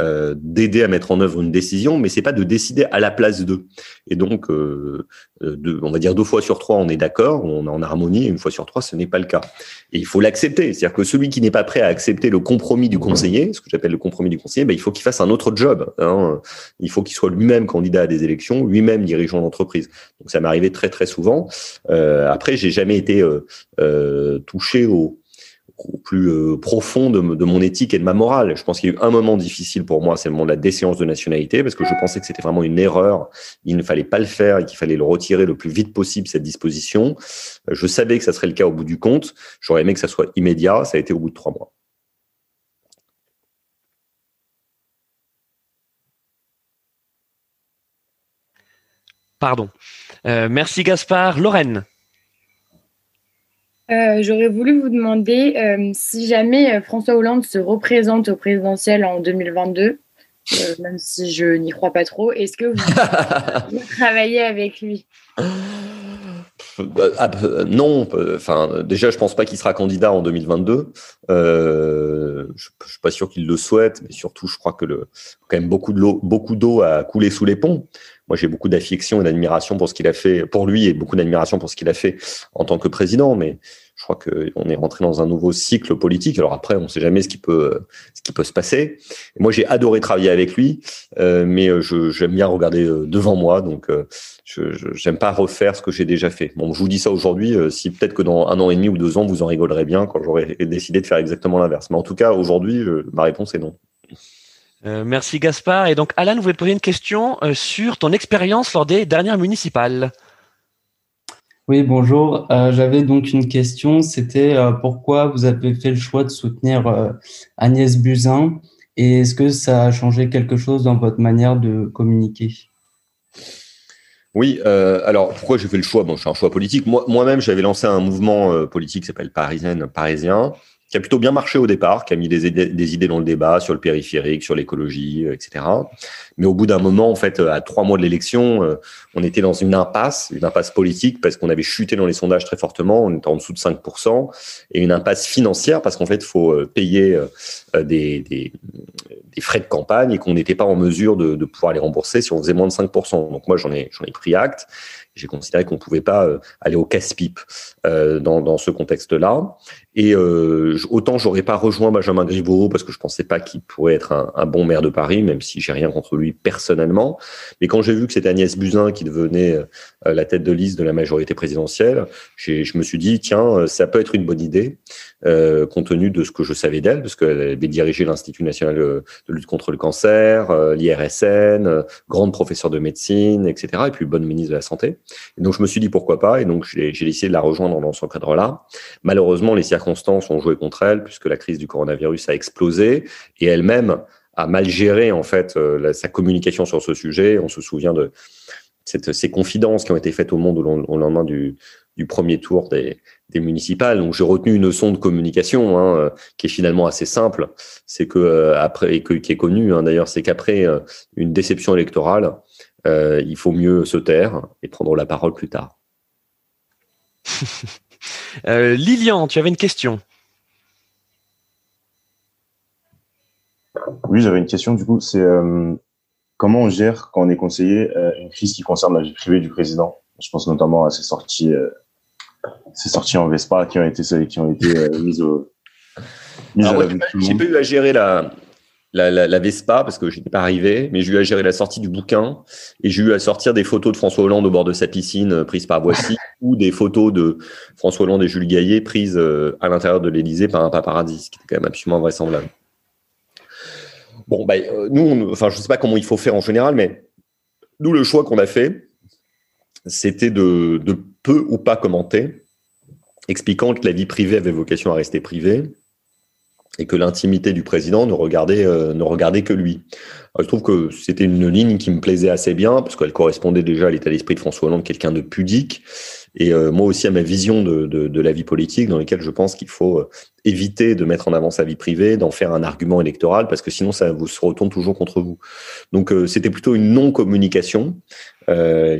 euh, d'aider à mettre en œuvre une décision, mais c'est pas de décider à la place d'eux. Et donc, euh, de, on va dire deux fois sur trois, on est d'accord, on est en harmonie, une fois sur trois, ce n'est pas le cas. Et il faut l'accepter. C'est-à-dire que celui qui n'est pas prêt à accepter le compromis du conseiller, ce que j'appelle le compromis du conseiller, ben, il faut qu'il fasse un autre job. Hein. Il faut qu'il soit lui-même candidat à des élections, lui-même dirigeant d'entreprise. Donc ça arrivé très très souvent. Euh, après, j'ai jamais été euh, euh touché au au plus euh, profond de, mon éthique et de ma morale. Je pense qu'il y a eu un moment difficile pour moi, c'est le moment de la déséance de nationalité, parce que je pensais que c'était vraiment une erreur, il ne fallait pas le faire et qu'il fallait le retirer le plus vite possible, cette disposition. Je savais que ça serait le cas au bout du compte. J'aurais aimé que ça soit immédiat, ça a été au bout de trois mois. Pardon. Euh, merci Gaspard. Lorraine. Euh, j'aurais voulu vous demander euh, si jamais euh, François Hollande se représente au présidentiel en 2022, même si je n'y crois pas trop, est-ce que vous, travaillez avec lui? Ah, non, enfin déjà je pense pas qu'il sera candidat en 2022. je, je suis pas sûr qu'il le souhaite, mais surtout je crois que le quand même beaucoup de l'eau, beaucoup d'eau a coulé sous les ponts. Moi j'ai beaucoup d'affection et d'admiration pour ce qu'il a fait pour lui et beaucoup d'admiration pour ce qu'il a fait en tant que président, mais je crois qu'on est rentré dans un nouveau cycle politique. Alors après, on ne sait jamais ce qui peut, ce qui peut se passer. moi, j'ai adoré travailler avec lui, euh, mais euh, j'aime bien regarder euh, devant moi, donc je n'aime pas refaire ce que j'ai déjà fait. Bon, je vous dis ça aujourd'hui. si peut-être que dans un an et demi ou deux ans, vous en rigolerez bien quand j'aurai décidé de faire exactement l'inverse. Mais en tout cas, aujourd'hui, ma réponse est non. Merci Gaspard. Et donc, Alan, vous voulez poser une question sur ton expérience lors des dernières municipales? Oui, bonjour. Euh, j'avais donc une question. C'était euh, pourquoi vous avez fait le choix de soutenir euh, Agnès Buzyn? Et est-ce que ça a changé quelque chose dans votre manière de communiquer? Oui, alors pourquoi j'ai fait le choix? Bon, c'est un choix politique. Moi-même, j'avais lancé un mouvement politique qui s'appelle Parisienne Parisien, qui a plutôt bien marché au départ, qui a mis des, des idées dans le débat sur le périphérique, sur l'écologie, etc. Mais au bout d'un moment, en fait, à trois mois de l'élection, euh, on était dans une impasse, une impasse politique parce qu'on avait chuté dans les sondages très fortement, on était en dessous de 5%, et une impasse financière parce qu'en fait, il faut euh, payer euh, des, des, des, frais de campagne et qu'on n'était pas en mesure de, de, pouvoir les rembourser si on faisait moins de 5%. Donc moi, j'en ai, ai pris acte. J'ai considéré qu'on ne pouvait pas aller au casse-pipe dans, dans ce contexte-là. Et euh, autant j'aurais pas rejoint Benjamin Griveaux parce que je pensais pas qu'il pourrait être un, bon maire de Paris, même si j'ai rien contre lui personnellement. Mais quand j'ai vu que c'était Agnès Buzyn qui devenait euh, la tête de liste de la majorité présidentielle, je me suis dit tiens, euh, ça peut être une bonne idée, euh, compte tenu de ce que je savais d'elle, parce qu'elle avait dirigé l'Institut national de lutte contre le cancer, euh, l'IRSN, grande professeure de médecine, etc. Et puis bonne ministre de la santé. Donc je me suis dit pourquoi pas, et donc j'ai essayé de la rejoindre dans ce cadre-là. Malheureusement, les circonstances circonstances ont joué contre elle, puisque la crise du coronavirus a explosé, et elle-même a mal géré en fait euh, sa communication sur ce sujet. On se souvient de ces confidences qui ont été faites au monde au, lendemain du, premier tour des, municipales. Donc j'ai retenu une leçon de communication hein, euh, qui est finalement assez simple. C'est que euh, après et qui est connue hein, d'ailleurs, c'est qu'après une déception électorale, il faut mieux se taire et prendre la parole plus tard. Euh, Lilian, tu avais une question. Oui, j'avais une question. Du coup, c'est euh, comment on gère quand on est conseiller euh, une crise qui concerne la vie privée du président? Je pense notamment à ses sorties ces sorties en Vespa qui ont été, qui ont été euh, mises au. Mises j'ai pas eu à gérer la, la, la, Vespa parce que je n'étais pas arrivé, mais j'ai eu à gérer la sortie du bouquin et j'ai eu à sortir des photos de François Hollande au bord de sa piscine euh, prises par Boissy ou des photos de François Hollande et Jules Gaillet prises euh, à l'intérieur de l'Élysée par un paparazzi, ce qui était quand même absolument vraisemblable. Bon, bah, nous, enfin, je ne sais pas comment il faut faire en général, mais nous, le choix qu'on a fait, c'était de, de peu ou pas commenter, expliquant que la vie privée avait vocation à rester privée et que l'intimité du président ne regardait, euh, ne regardait que lui. je trouve que c'était une ligne qui me plaisait assez bien parce qu'elle correspondait déjà à l'état d'esprit de François Hollande, quelqu'un de pudique, et euh, moi aussi à ma vision de, de, de, la vie politique, dans laquelle je pense qu'il faut euh, éviter de mettre en avant sa vie privée, d'en faire un argument électoral, parce que sinon ça vous se retourne toujours contre vous. Donc c'était plutôt une non-communication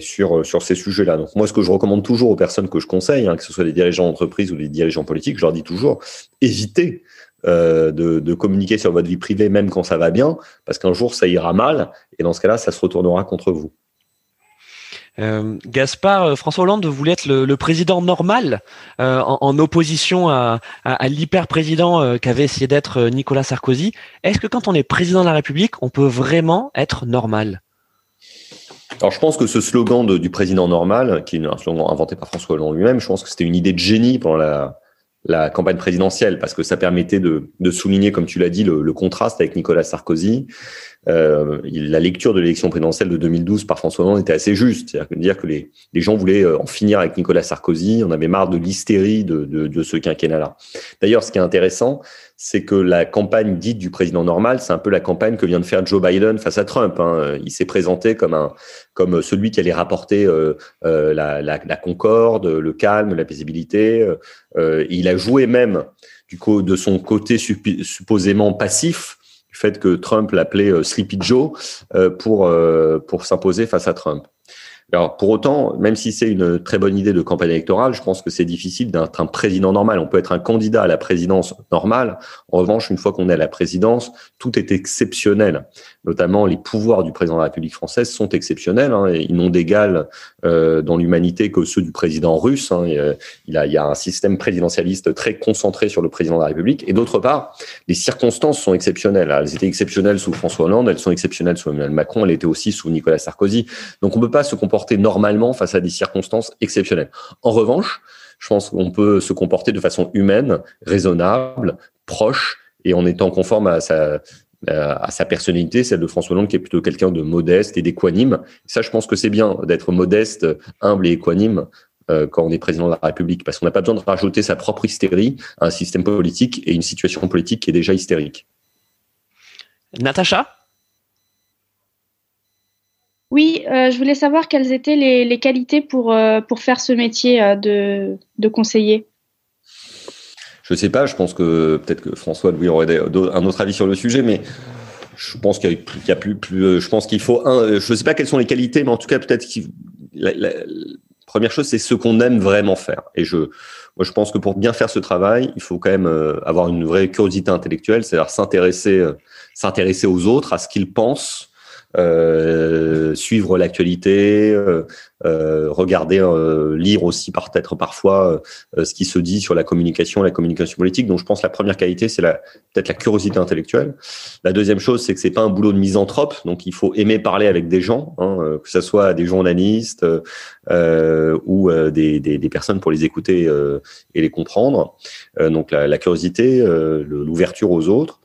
sur sur ces sujets-là. Donc moi, ce que je recommande toujours aux personnes que je conseille, hein, que ce soit des dirigeants d'entreprise ou des dirigeants politiques, je leur dis toujours évitez euh, de, communiquer sur votre vie privée, même quand ça va bien, parce qu'un jour ça ira mal, et dans ce cas-là, ça se retournera contre vous. Euh, Gaspard, euh, François Hollande voulait être le, président normal en, opposition à, l'hyper-président qu'avait essayé d'être Nicolas Sarkozy. Est-ce que quand on est président de la République, on peut vraiment être normal? Alors je pense que ce slogan du président normal, qui est un slogan inventé par François Hollande lui-même, je pense que c'était une idée de génie pendant la, la campagne présidentielle parce que ça permettait de, souligner, comme tu l'as dit, le, contraste avec Nicolas Sarkozy. Euh, la lecture de l'élection présidentielle de 2012 par François Hollande était assez juste, c'est-à-dire dire que les, gens voulaient euh, en finir avec Nicolas Sarkozy, on avait marre de l'hystérie de, ce quinquennat-là. D'ailleurs, ce qui est intéressant, c'est que la campagne dite du président normal, c'est un peu la campagne que vient de faire Joe Biden face à Trump. Hein. Il s'est présenté comme un comme celui qui allait rapporter euh, euh, la, la, concorde, le calme, la paisibilité. Il a joué même du coup de son côté supposément passif fait que Trump l'appelait Sleepy Joe pour pour s'imposer face à Trump. Alors pour autant, même si c'est une très bonne idée de campagne électorale, je pense que c'est difficile d'être un président normal. On peut être un candidat à la présidence normale. En revanche, une fois qu'on est à la présidence, tout est exceptionnel. Notamment, les pouvoirs du président de la République française sont exceptionnels. Hein, ils n'ont d'égal euh, dans l'humanité que ceux du président russe. Hein, euh, il, a, il y a un système présidentialiste très concentré sur le président de la République. Et d'autre part, les circonstances sont exceptionnelles. Elles étaient exceptionnelles sous François Hollande, elles sont exceptionnelles sous Emmanuel Macron, elles étaient aussi sous Nicolas Sarkozy. Donc on ne peut pas se comporter normalement face à des circonstances exceptionnelles. En revanche, je pense qu'on peut se comporter de façon humaine, raisonnable, proche et en étant conforme à sa, à sa personnalité, celle de François Hollande qui est plutôt quelqu'un de modeste et d'équanime. Ça, je pense que c'est bien d'être modeste, humble et équanime euh, quand on est président de la République, parce qu'on n'a pas besoin de rajouter sa propre hystérie à un système politique et une situation politique qui est déjà hystérique. Natacha? Oui, euh, je voulais savoir quelles étaient les, qualités pour, euh, pour faire ce métier euh, de, de, conseiller. Je ne sais pas, je pense que peut-être que François lui aurait un autre avis sur le sujet, mais je pense qu'il y, a plus, plus, je pense qu'il faut un, je ne sais pas quelles sont les qualités, mais en tout cas peut-être que la, la, première chose c'est ce qu'on aime vraiment faire. Et je, moi je pense que pour bien faire ce travail, il faut quand même avoir une vraie curiosité intellectuelle, c'est-à-dire s'intéresser, s'intéresser aux autres, à ce qu'ils pensent, euh, suivre l'actualité, euh, euh, regarder, lire aussi peut-être parfois ce qui se dit sur la communication, la communication politique. Donc je pense que la première qualité, c'est peut-être la curiosité intellectuelle. La deuxième chose, c'est que c'est pas un boulot de misanthrope, donc il faut aimer parler avec des gens, hein, que ce soit des journalistes ou des, des, des, personnes pour les écouter et les comprendre. donc la, la curiosité, l'ouverture aux autres.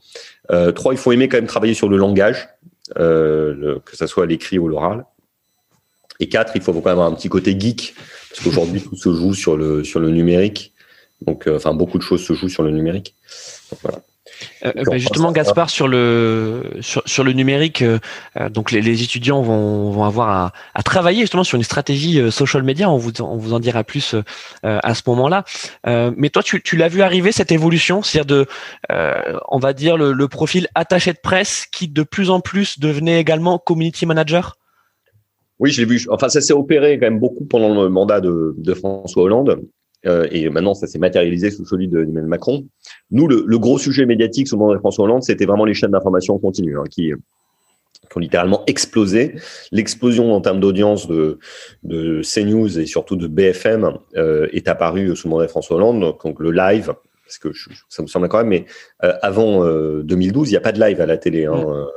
trois, il faut aimer quand même travailler sur le langage. Euh, que ce soit l'écrit ou l'oral. Et quatre, il faut quand même avoir un petit côté geek, parce qu'aujourd'hui, tout se joue sur le, numérique. Donc, euh, enfin, beaucoup de choses se jouent sur le numérique. Euh, bah, justement, Gaspard, sur le sur, le numérique, euh, euh, donc les, étudiants vont, vont avoir à, à, travailler justement sur une stratégie social media. On vous on vous en dira plus à ce moment-là. mais toi, tu, tu l'as vu arriver cette évolution, c'est-à-dire de, on va dire le, le, profil attaché de presse qui de plus en plus devenait également community manager? Oui, je l'ai vu. Enfin, ça s'est opéré quand même beaucoup pendant le mandat de, de François Hollande. Euh, et maintenant ça s'est matérialisé sous celui d'Emmanuel Macron. Nous, le, le, gros sujet médiatique sous le de François Hollande, c'était vraiment les chaînes d'information continue, hein, qui qui ont littéralement explosé. L'explosion en termes d'audience de, de CNews et surtout de BFM euh, est apparue sous le mandat de François Hollande. Donc le live, parce que ça me semble quand même, mais euh, avant 2012, il n'y a pas de live à la télé. Hein,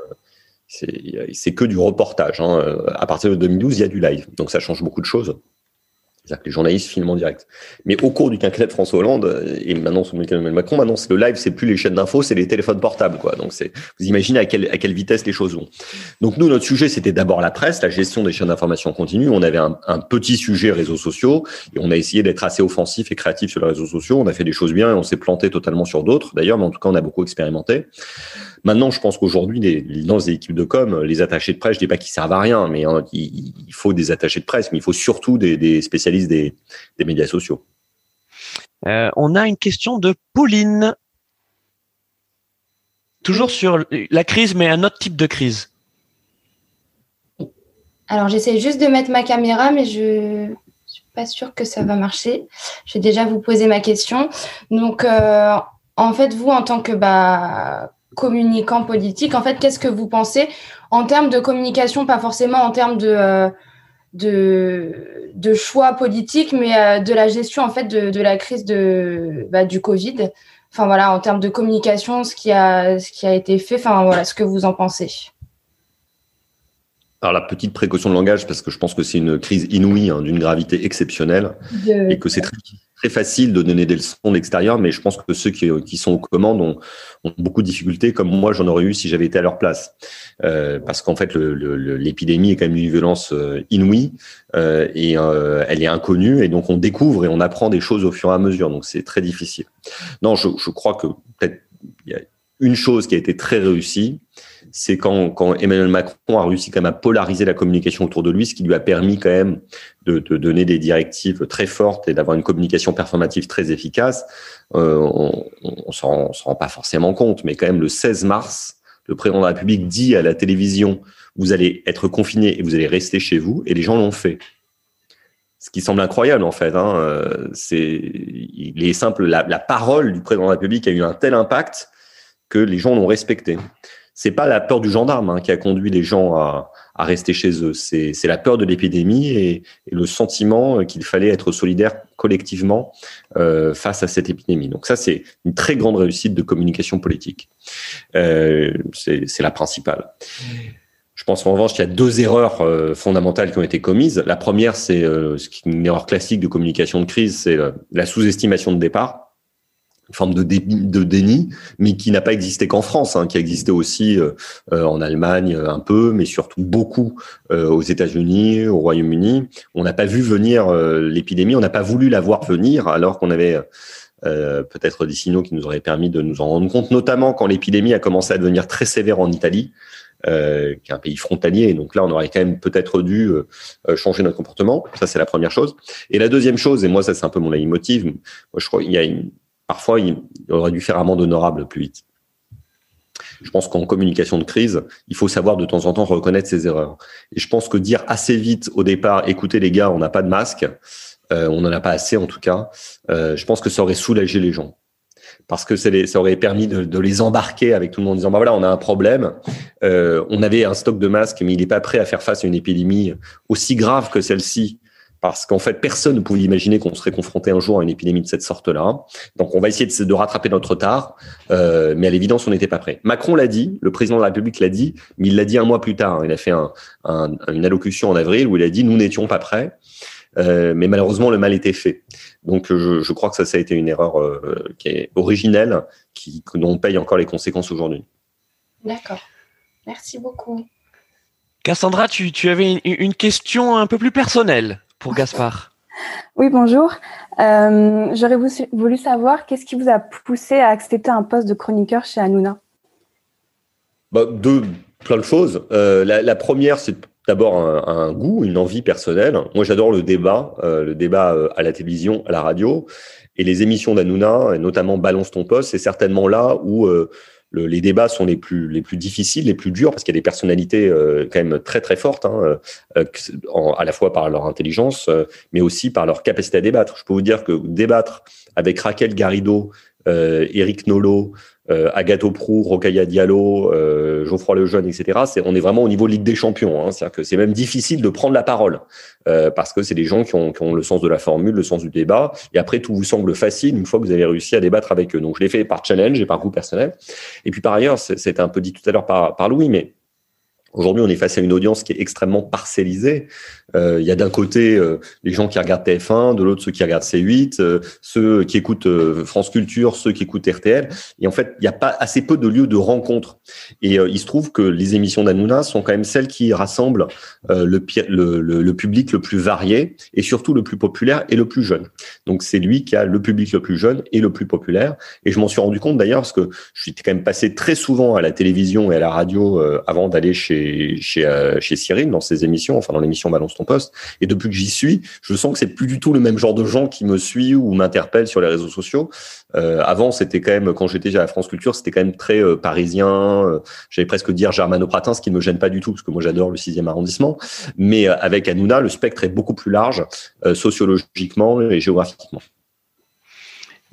c'est que du reportage. Hein. À partir de 2012, il y a du live. Donc ça change beaucoup de choses. C'est-à-dire que les journalistes filment en direct. Mais au cours du quinquennat de François Hollande, euh, et maintenant sous Emmanuel Macron, maintenant le live, c'est plus les chaînes d'infos, c'est les téléphones portables. Quoi. Donc c'est, vous imaginez à quelle, à quelle vitesse les choses vont. Donc nous, notre sujet, c'était d'abord la presse, la gestion des chaînes d'information continue. On avait un, un, petit sujet réseaux sociaux, et on a essayé d'être assez offensif et créatif sur les réseaux sociaux. On a fait des choses bien, et on s'est planté totalement sur d'autres, d'ailleurs, mais en tout cas, on a beaucoup expérimenté. Maintenant, je pense qu'aujourd'hui, dans les équipes de com, les attachés de presse, je dis pas qu'ils servent à rien, mais hein, il, faut des attachés de presse, mais il faut surtout des, spécialistes des, médias sociaux. Euh, on a une question de Pauline. Toujours sur la crise, mais un autre type de crise. Alors, j'essaie juste de mettre ma caméra, mais je ne suis pas sûre que ça va marcher. Je vais déjà vous poser ma question. Donc, euh, en fait, vous, en tant que bah, communicant politique. En fait, qu'est-ce que vous pensez en termes de communication, pas forcément en termes de, euh, de, de, choix politiques, mais euh, de la gestion en fait de, de la crise de, bah, du Covid? Enfin voilà, en termes de communication, ce qui a, ce qui a été fait. Enfin voilà, ce que vous en pensez. Alors la petite précaution de langage, parce que je pense que c'est une crise inouïe, hein, d'une gravité exceptionnelle, et que c'est très très facile de donner des leçons de l'extérieur, mais je pense que ceux qui, sont aux commandes ont, beaucoup de difficultés, comme moi j'en aurais eu si j'avais été à leur place. Euh, parce qu'en fait, l'épidémie est quand même d'une violence euh, inouïe euh, et euh, elle est inconnue, et donc on découvre et on apprend des choses au fur et à mesure, donc c'est très difficile. Non, je, je crois que peut-être il y a une chose qui a été très réussie, c'est quand, quand, Emmanuel Macron a réussi quand même à polariser la communication autour de lui, ce qui lui a permis quand même de, de donner des directives très fortes et d'avoir une communication performative très efficace. Euh, on ne s'en rend pas forcément compte, mais quand même le 16 mars, le président de la République dit à la télévision, vous allez être confiné et vous allez rester chez vous, et les gens l'ont fait. Ce qui semble incroyable en fait. Hein, euh, c'est, il est simple. La, la parole du président de la République a eu un tel impact que les gens l'ont respecté. C'est pas la peur du gendarme hein, qui a conduit les gens à, rester chez eux. C'est la peur de l'épidémie et, le sentiment qu'il fallait être solidaire collectivement euh, face à cette épidémie. Donc ça, c'est une très grande réussite de communication politique. Euh, c'est la principale. Je pense en revanche qu'il y a deux erreurs euh, fondamentales qui ont été commises. La première, c'est euh, une erreur classique de communication de crise, c'est euh, la sous-estimation de départ une forme de, déni, mais qui n'a pas existé qu'en France, hein, qui a existé aussi euh, euh, en Allemagne un peu, mais surtout beaucoup euh, aux États-Unis, au Royaume-Uni. On n'a pas vu venir l'épidémie, on n'a pas voulu la voir venir, alors qu'on avait peut-être des signaux qui nous auraient permis de nous en rendre compte, notamment quand l'épidémie a commencé à devenir très sévère en Italie. Euh, qui est un pays frontalier. donc là, on aurait quand même peut-être dû changer notre comportement. Ça, c'est la première chose. Et la deuxième chose, et moi, ça, c'est un peu mon leitmotiv. Moi, je crois qu'il y a une, parfois, il aurait dû faire amende honorable plus vite. Je pense qu'en communication de crise, il faut savoir de temps en temps reconnaître ses erreurs. Et je pense que dire assez vite au départ, écoutez les gars, on n'a pas de masque, euh, on n'en a pas assez en tout cas, euh, je pense que ça aurait soulagé les gens. Parce que ça aurait permis de, les embarquer avec tout le monde en disant, bah voilà, on a un problème, euh, on avait un stock de masques, mais il n'est pas prêt à faire face à une épidémie aussi grave que celle-ci parce qu'en fait, personne ne pouvait imaginer qu'on serait confronté un jour à une épidémie de cette sorte-là. Donc, on va essayer de, de rattraper notre retard, euh, mais à l'évidence, on n'était pas prêt. Macron l'a dit, le président de la République l'a dit, mais il l'a dit un mois plus tard. Il a fait un, un, une allocution en avril où il a dit nous n'étions pas prêts, euh, mais malheureusement, le mal était fait. Donc, je, je, crois que ça, ça a été une erreur euh, qui est originelle, qui, dont on paye encore les conséquences aujourd'hui. D'accord. Merci beaucoup. Cassandra, tu, tu avais une, une question un peu plus personnelle pour Gaspard. Oui, bonjour. Euh, J'aurais voulu savoir qu'est-ce qui vous a poussé à accepter un poste de chroniqueur chez Hanouna? Bah, Deux, plein de choses. Euh, la, la, première, c'est d'abord un, un, goût, une envie personnelle. Moi, j'adore le débat, euh, le débat à la télévision, à la radio. Et les émissions d'Hanouna, notamment Balance ton poste, c'est certainement là où euh, les débats sont les plus, les plus difficiles, les plus durs, parce qu'il y a des personnalités euh, quand même très très fortes, hein, euh, à la fois par leur intelligence, euh, mais aussi par leur capacité à débattre. Je peux vous dire que débattre avec Raquel Garrido Eric Nolot, euh, Agathe Prou, Rokaya Diallo, euh, Geoffroy Lejeune, etc. C'est, on est vraiment au niveau Ligue des Champions. Hein, c'est-à-dire que c'est même difficile de prendre la parole euh, parce que c'est des gens qui ont, qui ont, le sens de la formule, le sens du débat. Et après, tout vous semble facile une fois que vous avez réussi à débattre avec eux. Donc, je l'ai fait par challenge et par goût personnel. Et puis, par ailleurs, c'était un peu dit tout à l'heure par, par Louis, mais Aujourd'hui, on est face à une audience qui est extrêmement parcellisée. Euh, il y a d'un côté euh, les gens qui regardent TF1, de l'autre ceux qui regardent C8, euh, ceux qui écoutent euh, France Culture, ceux qui écoutent RTL. Et en fait, il n'y a pas assez peu de lieux de rencontre. Et il se trouve que les émissions d'Anouna sont quand même celles qui rassemblent le, le, le, public le plus varié et surtout le plus populaire et le plus jeune. Donc c'est lui qui a le public le plus jeune et le plus populaire. Et je m'en suis rendu compte d'ailleurs parce que je suis quand même passé très souvent à la télévision et à la radio avant d'aller chez chez, euh, chez, Cyril dans ses émissions, enfin dans l'émission Balance ton poste. Et depuis que j'y suis, je sens que c'est plus du tout le même genre de gens qui me suivent ou m'interpellent sur les réseaux sociaux. Euh, avant, c'était quand même, quand j'étais à la France Culture, c'était quand même très euh, parisien. Euh, J'allais presque dire germano-pratin, ce qui ne me gêne pas du tout, parce que moi j'adore le 6e arrondissement. Mais avec Hanouna, le spectre est beaucoup plus large, sociologiquement et géographiquement.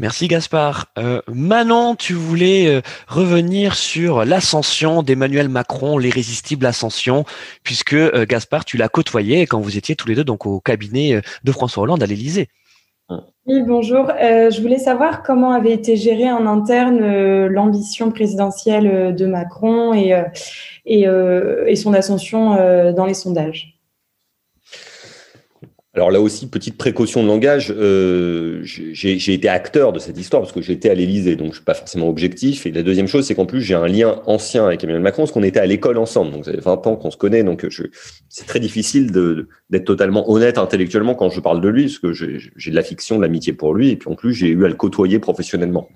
Merci Gaspard. Euh, Manon, tu voulais euh, revenir sur l'ascension d'Emmanuel Macron, l'irrésistible ascension, puisque euh, Gaspard, tu l'as côtoyé quand vous étiez tous les deux donc au cabinet de François Hollande à l'Élysée. Oui, bonjour. je voulais savoir comment avait été gérée en interne l'ambition présidentielle de Macron et, son ascension dans les sondages. Alors là aussi, petite précaution de langage, euh, j'ai été acteur de cette histoire parce que j'étais à l'Élysée, donc je suis pas forcément objectif. Et la deuxième chose, c'est qu'en plus, j'ai un lien ancien avec Emmanuel Macron, parce qu'on était à l'école ensemble. Donc ça fait 20 ans qu'on se connaît, donc c'est très difficile d'être totalement honnête intellectuellement quand je parle de lui, parce que j'ai de la fiction, de l'amitié pour lui, et puis en plus, j'ai eu à le côtoyer professionnellement.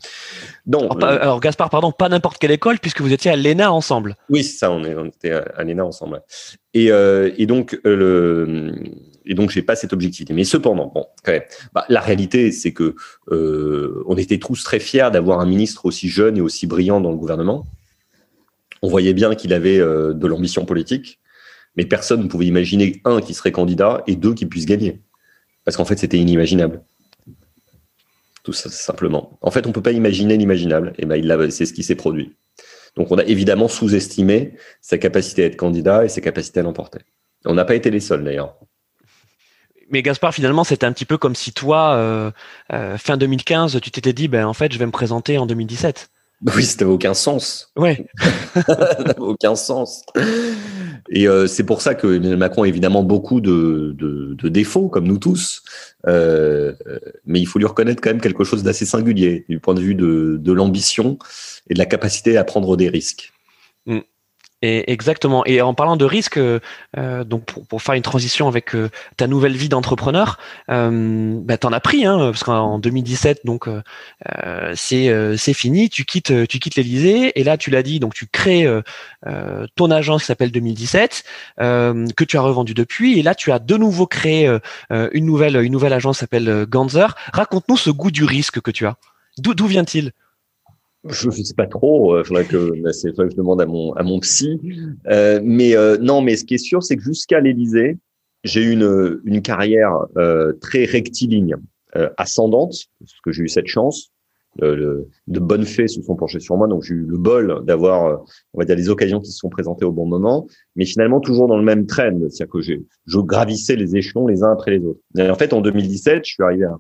Donc, alors, Gaspard, pardon, pas n'importe quelle école, puisque vous étiez à l'ENA ensemble. Oui, c'est ça, on, est, on était à, l'ENA ensemble. Et, euh, et donc, euh, le et donc j'ai pas cette objectivité. Mais cependant, bon, quand même, bah, la réalité, c'est que euh, on était tous très fiers d'avoir un ministre aussi jeune et aussi brillant dans le gouvernement. On voyait bien qu'il avait euh, de l'ambition politique, mais personne ne pouvait imaginer un qui serait candidat et deux qui puissent gagner, parce qu'en fait c'était inimaginable. Tout ça simplement. En fait, on peut pas imaginer l'imaginable. Et ben, c'est ce qui s'est produit. Donc, on a évidemment sous-estimé sa capacité à être candidat et ses capacités à l'emporter. On n'a pas été les seuls d'ailleurs mais Gaspard, finalement, c'était un petit peu comme si toi, euh, euh, fin 2015, tu t'étais dit, ben en fait, je vais me présenter en 2017. Oui, ça n'avait aucun sens. Ouais. n'avait aucun sens. Et euh, c'est pour ça que Emmanuel Macron a évidemment beaucoup de, de, de défauts, comme nous tous. Euh, mais il faut lui reconnaître quand même quelque chose d'assez singulier du point de vue de, de l'ambition et de la capacité à prendre des risques. Mm exactement. Et en parlant de risque, euh, donc pour, faire une transition avec euh, ta nouvelle vie d'entrepreneur, euh, bah, t'en as pris, hein, parce qu'en 2017, donc euh, c'est fini. Tu quittes l'Élysée et là tu l'as dit, donc tu crées ton agence qui s'appelle 2017 que tu as revendu depuis et là tu as de nouveau créé une nouvelle une nouvelle agence qui s'appelle Ganzer. Raconte-nous ce goût du risque que tu as. D'où vient-il? Je ne sais pas trop, il euh, faudrait que, que je demande à mon, à mon psy. Euh, mais euh, non, mais ce qui est sûr, c'est que jusqu'à l'Élysée, j'ai eu une, une carrière euh, très rectiligne, euh, ascendante, parce que j'ai eu cette chance. de bonnes fées se sont penchées sur moi, donc j'ai eu le bol d'avoir, on va dire, les occasions qui se sont présentées au bon moment, mais finalement toujours dans le même trend, c'est-à-dire que je gravissais les échelons les uns après les autres. Et en fait, en 2017, je suis arrivé à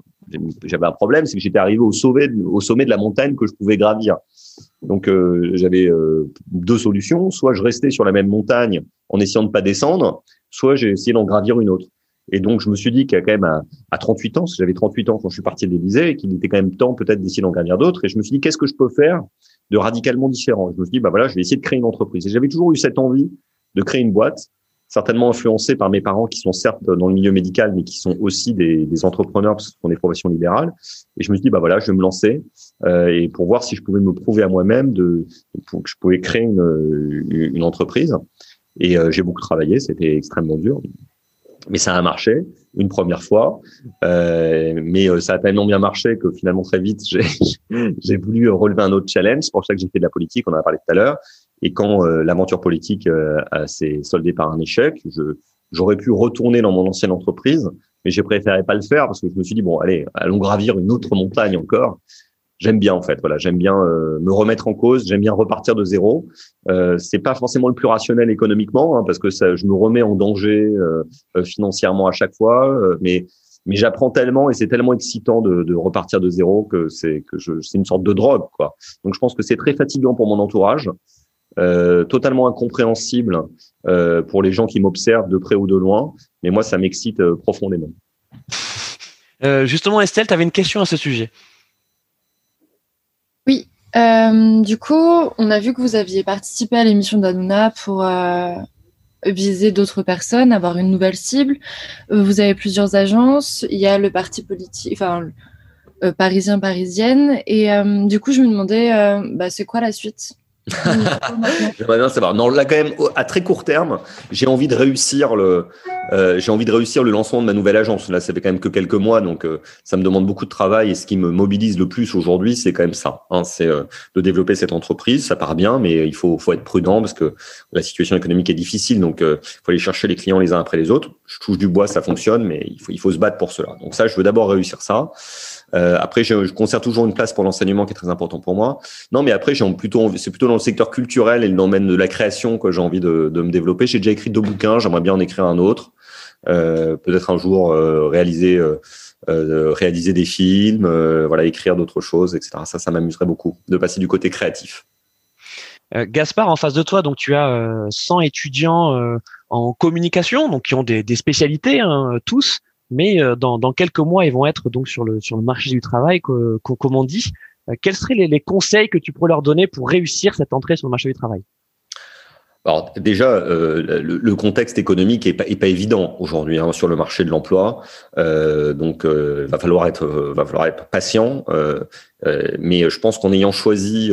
j'avais un problème, c'est que j'étais arrivé au sommet, de la montagne que je pouvais gravir. Donc euh, j'avais euh, deux solutions, soit je restais sur la même montagne en essayant de pas descendre, soit j'ai essayé d'en gravir une autre. Et donc je me suis dit qu'à quand même à, à 38 ans, j'avais 38 ans quand je suis parti de l'Élysée, qu'il était quand même temps peut-être d'essayer d'en gravir d'autres. Et je me suis dit qu'est-ce que je peux faire de radicalement différent? Je me suis dit bah voilà, je vais essayer de créer une entreprise. Et j'avais toujours eu cette envie de créer une boîte certainement influencé par mes parents qui sont certes dans le milieu médical, mais qui sont aussi des, des entrepreneurs parce que ce sont des professions libérales. Et je me suis dit, bah voilà, je vais me lancer euh, et pour voir si je pouvais me prouver à moi-même de, pour que je pouvais créer une, une entreprise. Et euh, j'ai beaucoup travaillé, c'était extrêmement dur, mais ça a marché une première fois. Euh, mais euh, ça a tellement bien marché que finalement très vite j'ai voulu relever un autre challenge. C'est pour ça que j'ai fait de la politique, on en a parlé tout à l'heure. Et quand euh, l'aventure politique euh, s'est soldée par un échec, j'aurais pu retourner dans mon ancienne entreprise, mais j'ai préféré pas le faire parce que je me suis dit bon, allez, allons gravir une autre montagne encore. j'aime bien en fait. Voilà, j'aime bien euh, me remettre en cause, j'aime bien repartir de zéro. Euh, c'est pas forcément le plus rationnel économiquement, hein, parce que ça, je me remets en danger euh, euh, financièrement à chaque fois, mais mais j'apprends tellement et c'est tellement excitant de, de, repartir de zéro que c'est que c'est une sorte de drogue quoi. Donc je pense que c'est très fatigant pour mon entourage, totalement incompréhensible pour les gens qui m'observent de près ou de loin, mais moi ça m'excite profondément. justement Estelle, tu avais une question à ce sujet. Oui, euh, du coup, on a vu que vous aviez participé à l'émission d'Anouna pour euh, viser d'autres personnes, avoir une nouvelle cible. Euh, vous avez plusieurs agences, il y a le parti politique, enfin, euh, parisien, parisienne. Et euh, du coup, je me demandais, bah, c'est quoi la suite? J'aimerais bien savoir. Non, là quand même, à très court terme, j'ai envie de réussir le, euh, j'ai envie de réussir le lancement de ma nouvelle agence. Là, ça fait quand même que quelques mois, donc euh, ça me demande beaucoup de travail. Et ce qui me mobilise le plus aujourd'hui, c'est quand même ça. Hein, c'est euh, de développer cette entreprise. Ça part bien, mais il faut, faut être prudent parce que la situation économique est difficile. Donc, il faut aller chercher les clients les uns après les autres. Je touche du bois, ça fonctionne, mais il faut, il faut se battre pour cela. Donc ça, je veux d'abord réussir ça. Euh, après, je, je, conserve toujours une place pour l'enseignement qui est très important pour moi. Non, mais après, j'ai plutôt, c'est plutôt le secteur culturel et le domaine de la création que j'ai envie de, me développer. J'ai déjà écrit deux bouquins, j'aimerais bien en écrire un autre. Euh, peut-être un jour euh, réaliser, euh, réaliser des films, voilà, écrire d'autres choses, etc. Ça, ça m'amuserait beaucoup de passer du côté créatif. Gaspard, en face de toi, donc tu as 100 étudiants en communication, donc qui ont des, spécialités, hein, tous mais dans, dans, quelques mois, ils vont être donc sur le sur le marché du travail, comme on dit. Euh, quels seraient les, conseils que tu pourrais leur donner pour réussir cette entrée sur le marché du travail? Alors déjà, euh, le, contexte économique est pas, évident aujourd'hui hein, sur le marché de l'emploi, euh, donc euh, va falloir être patient. mais je pense qu'en ayant choisi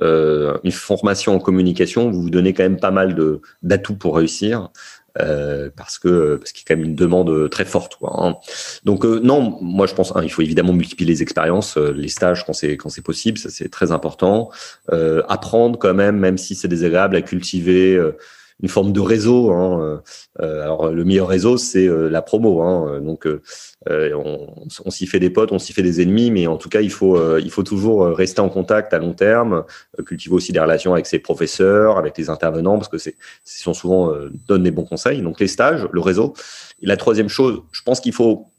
une formation en communication, vous vous donnez quand même pas mal d'atouts pour réussir. Euh, parce que parce qu'il y a quand même une demande très forte. Quoi, hein. Donc euh, non, moi je pense hein, il faut évidemment multiplier les expériences, euh, les stages quand c'est quand c'est possible, ça c'est très important. apprendre quand même, même si c'est désagréable, à cultiver une forme de réseau. Hein. Euh, alors le meilleur réseau, c'est euh, la promo. Hein. Donc euh, on, on s'y fait des potes, on s'y fait des ennemis, mais en tout cas, il faut il faut toujours rester en contact à long terme, cultiver aussi des relations avec ses professeurs, avec les intervenants, parce que c'est sont souvent donnent des bons conseils. Donc les stages, le réseau. Et la troisième chose, je pense qu'il faut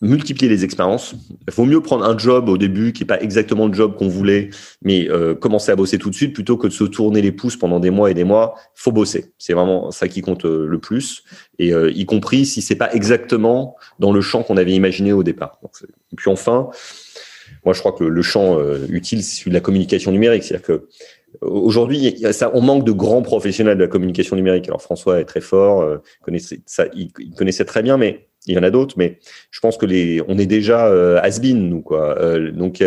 multiplier les expériences. Il faut mieux prendre un job au début qui est pas exactement le job qu'on voulait, mais euh, commencer à bosser tout de suite plutôt que de se tourner les pouces pendant des mois et des mois. Faut bosser. C'est vraiment ça qui compte euh, le plus, et euh, y compris si c'est pas exactement dans le champ qu'on avait imaginé au départ. Et puis enfin, moi je crois que le champ utile c'est celui de la communication numérique, c'est-à-dire que Aujourd'hui, on manque de grands professionnels de la communication numérique. Alors François est très fort, connaissait ça, il connaissait très bien, mais il y en a d'autres, mais je pense que les, on est déjà euh, has-been, nous, quoi. Euh, donc,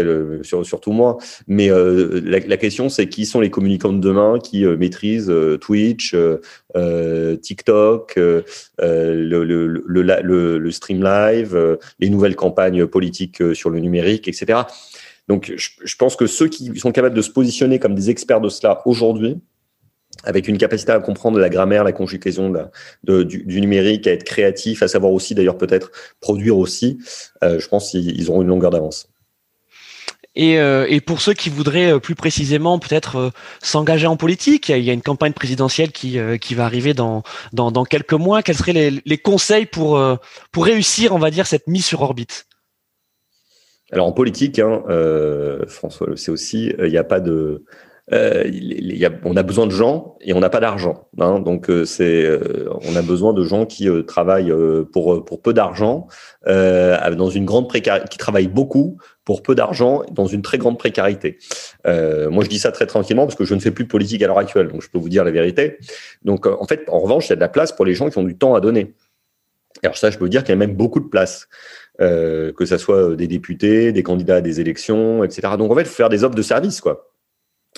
surtout moi. Mais euh, la, la, question, c'est qui sont les communicants de demain qui euh, maîtrisent Twitch, TikTok, le, le, le, le, stream live, les nouvelles campagnes politiques sur le numérique, etc. Donc, je, pense que ceux qui sont capables de se positionner comme des experts de cela aujourd'hui, avec une capacité à comprendre la grammaire, la conjugaison du, numérique, à être créatif, à savoir aussi d'ailleurs peut-être produire aussi, euh, je pense qu'ils auront une longueur d'avance. Et, euh, pour ceux qui voudraient euh, plus précisément peut-être s'engager en politique, il y a une campagne présidentielle qui, va arriver dans, quelques mois. Quels seraient les, les conseils pour, pour réussir, on va dire, cette mise sur orbite? Alors en politique, hein, François le sait aussi, il n'y a pas de euh, y a, on a besoin de gens et on n'a pas d'argent. Hein, donc euh, c'est, euh, on a besoin de gens qui euh, travaillent pour pour peu d'argent, dans une grande précarité, qui travaillent beaucoup pour peu d'argent dans une très grande précarité. moi, je dis ça très tranquillement parce que je ne fais plus de politique à l'heure actuelle, donc je peux vous dire la vérité. Donc en fait, en revanche, il y a de la place pour les gens qui ont du temps à donner. Alors ça, je peux dire qu'il y a même beaucoup de place. Euh, que ça soit des députés, des candidats à des élections, etc. Donc en fait, il faut faire des offres de service, quoi.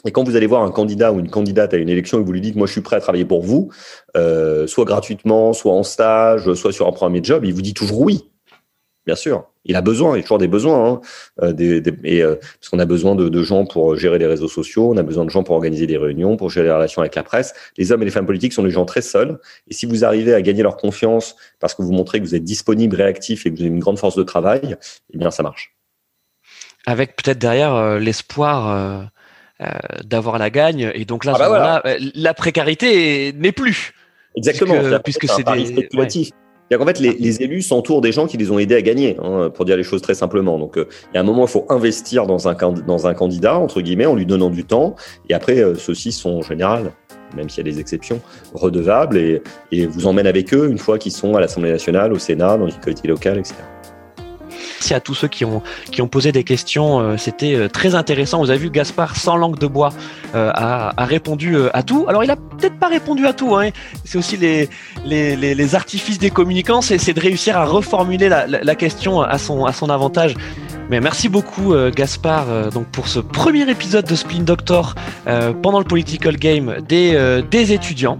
Et quand vous allez voir un candidat ou une candidate à une élection et vous lui dites, moi, je suis prêt à travailler pour vous, euh, soit gratuitement, soit en stage, soit sur un premier job, il vous dit toujours oui. Bien sûr, il a besoin, il y a toujours des besoins, hein, euh, des, des, et, euh, parce qu'on a besoin de, de, gens pour gérer les réseaux sociaux, on a besoin de gens pour organiser des réunions, pour gérer les relations avec la presse. Les hommes et les femmes politiques sont des gens très seuls, et si vous arrivez à gagner leur confiance parce que vous montrez que vous êtes disponible, réactif et que vous avez une grande force de travail, eh bien, ça marche. Avec peut-être derrière l'espoir d'avoir la gagne. Et donc là, Ah bah voilà. la précarité n'est plus. Exactement. Puisque, c'est des. spéculatif. C'est-à-dire qu'en fait, les, élus s'entourent des gens qui les ont aidés à gagner, hein, pour dire les choses très simplement. Donc, euh, il y a un moment, il faut investir dans un, candidat, entre guillemets, en lui donnant du temps. Et après, euh, ceux-ci sont en général, même s'il y a des exceptions, redevables et, et vous emmènent avec eux une fois qu'ils sont à l'Assemblée nationale, au Sénat, dans les collectivités locales, etc. Merci à tous ceux qui ont, qui ont posé des questions. euh, C'était euh, très intéressant. Vous avez vu, Gaspard, sans langue de bois, euh, a, a répondu à tout. Alors, il a peut-être pas répondu à tout. Hein. C'est aussi les, les, les, artifices des communicants, c'est de réussir à reformuler la, question à son, à son avantage. Mais merci beaucoup, Gaspard, donc pour ce premier épisode de Spleen Doctor pendant le Political Game des, des étudiants.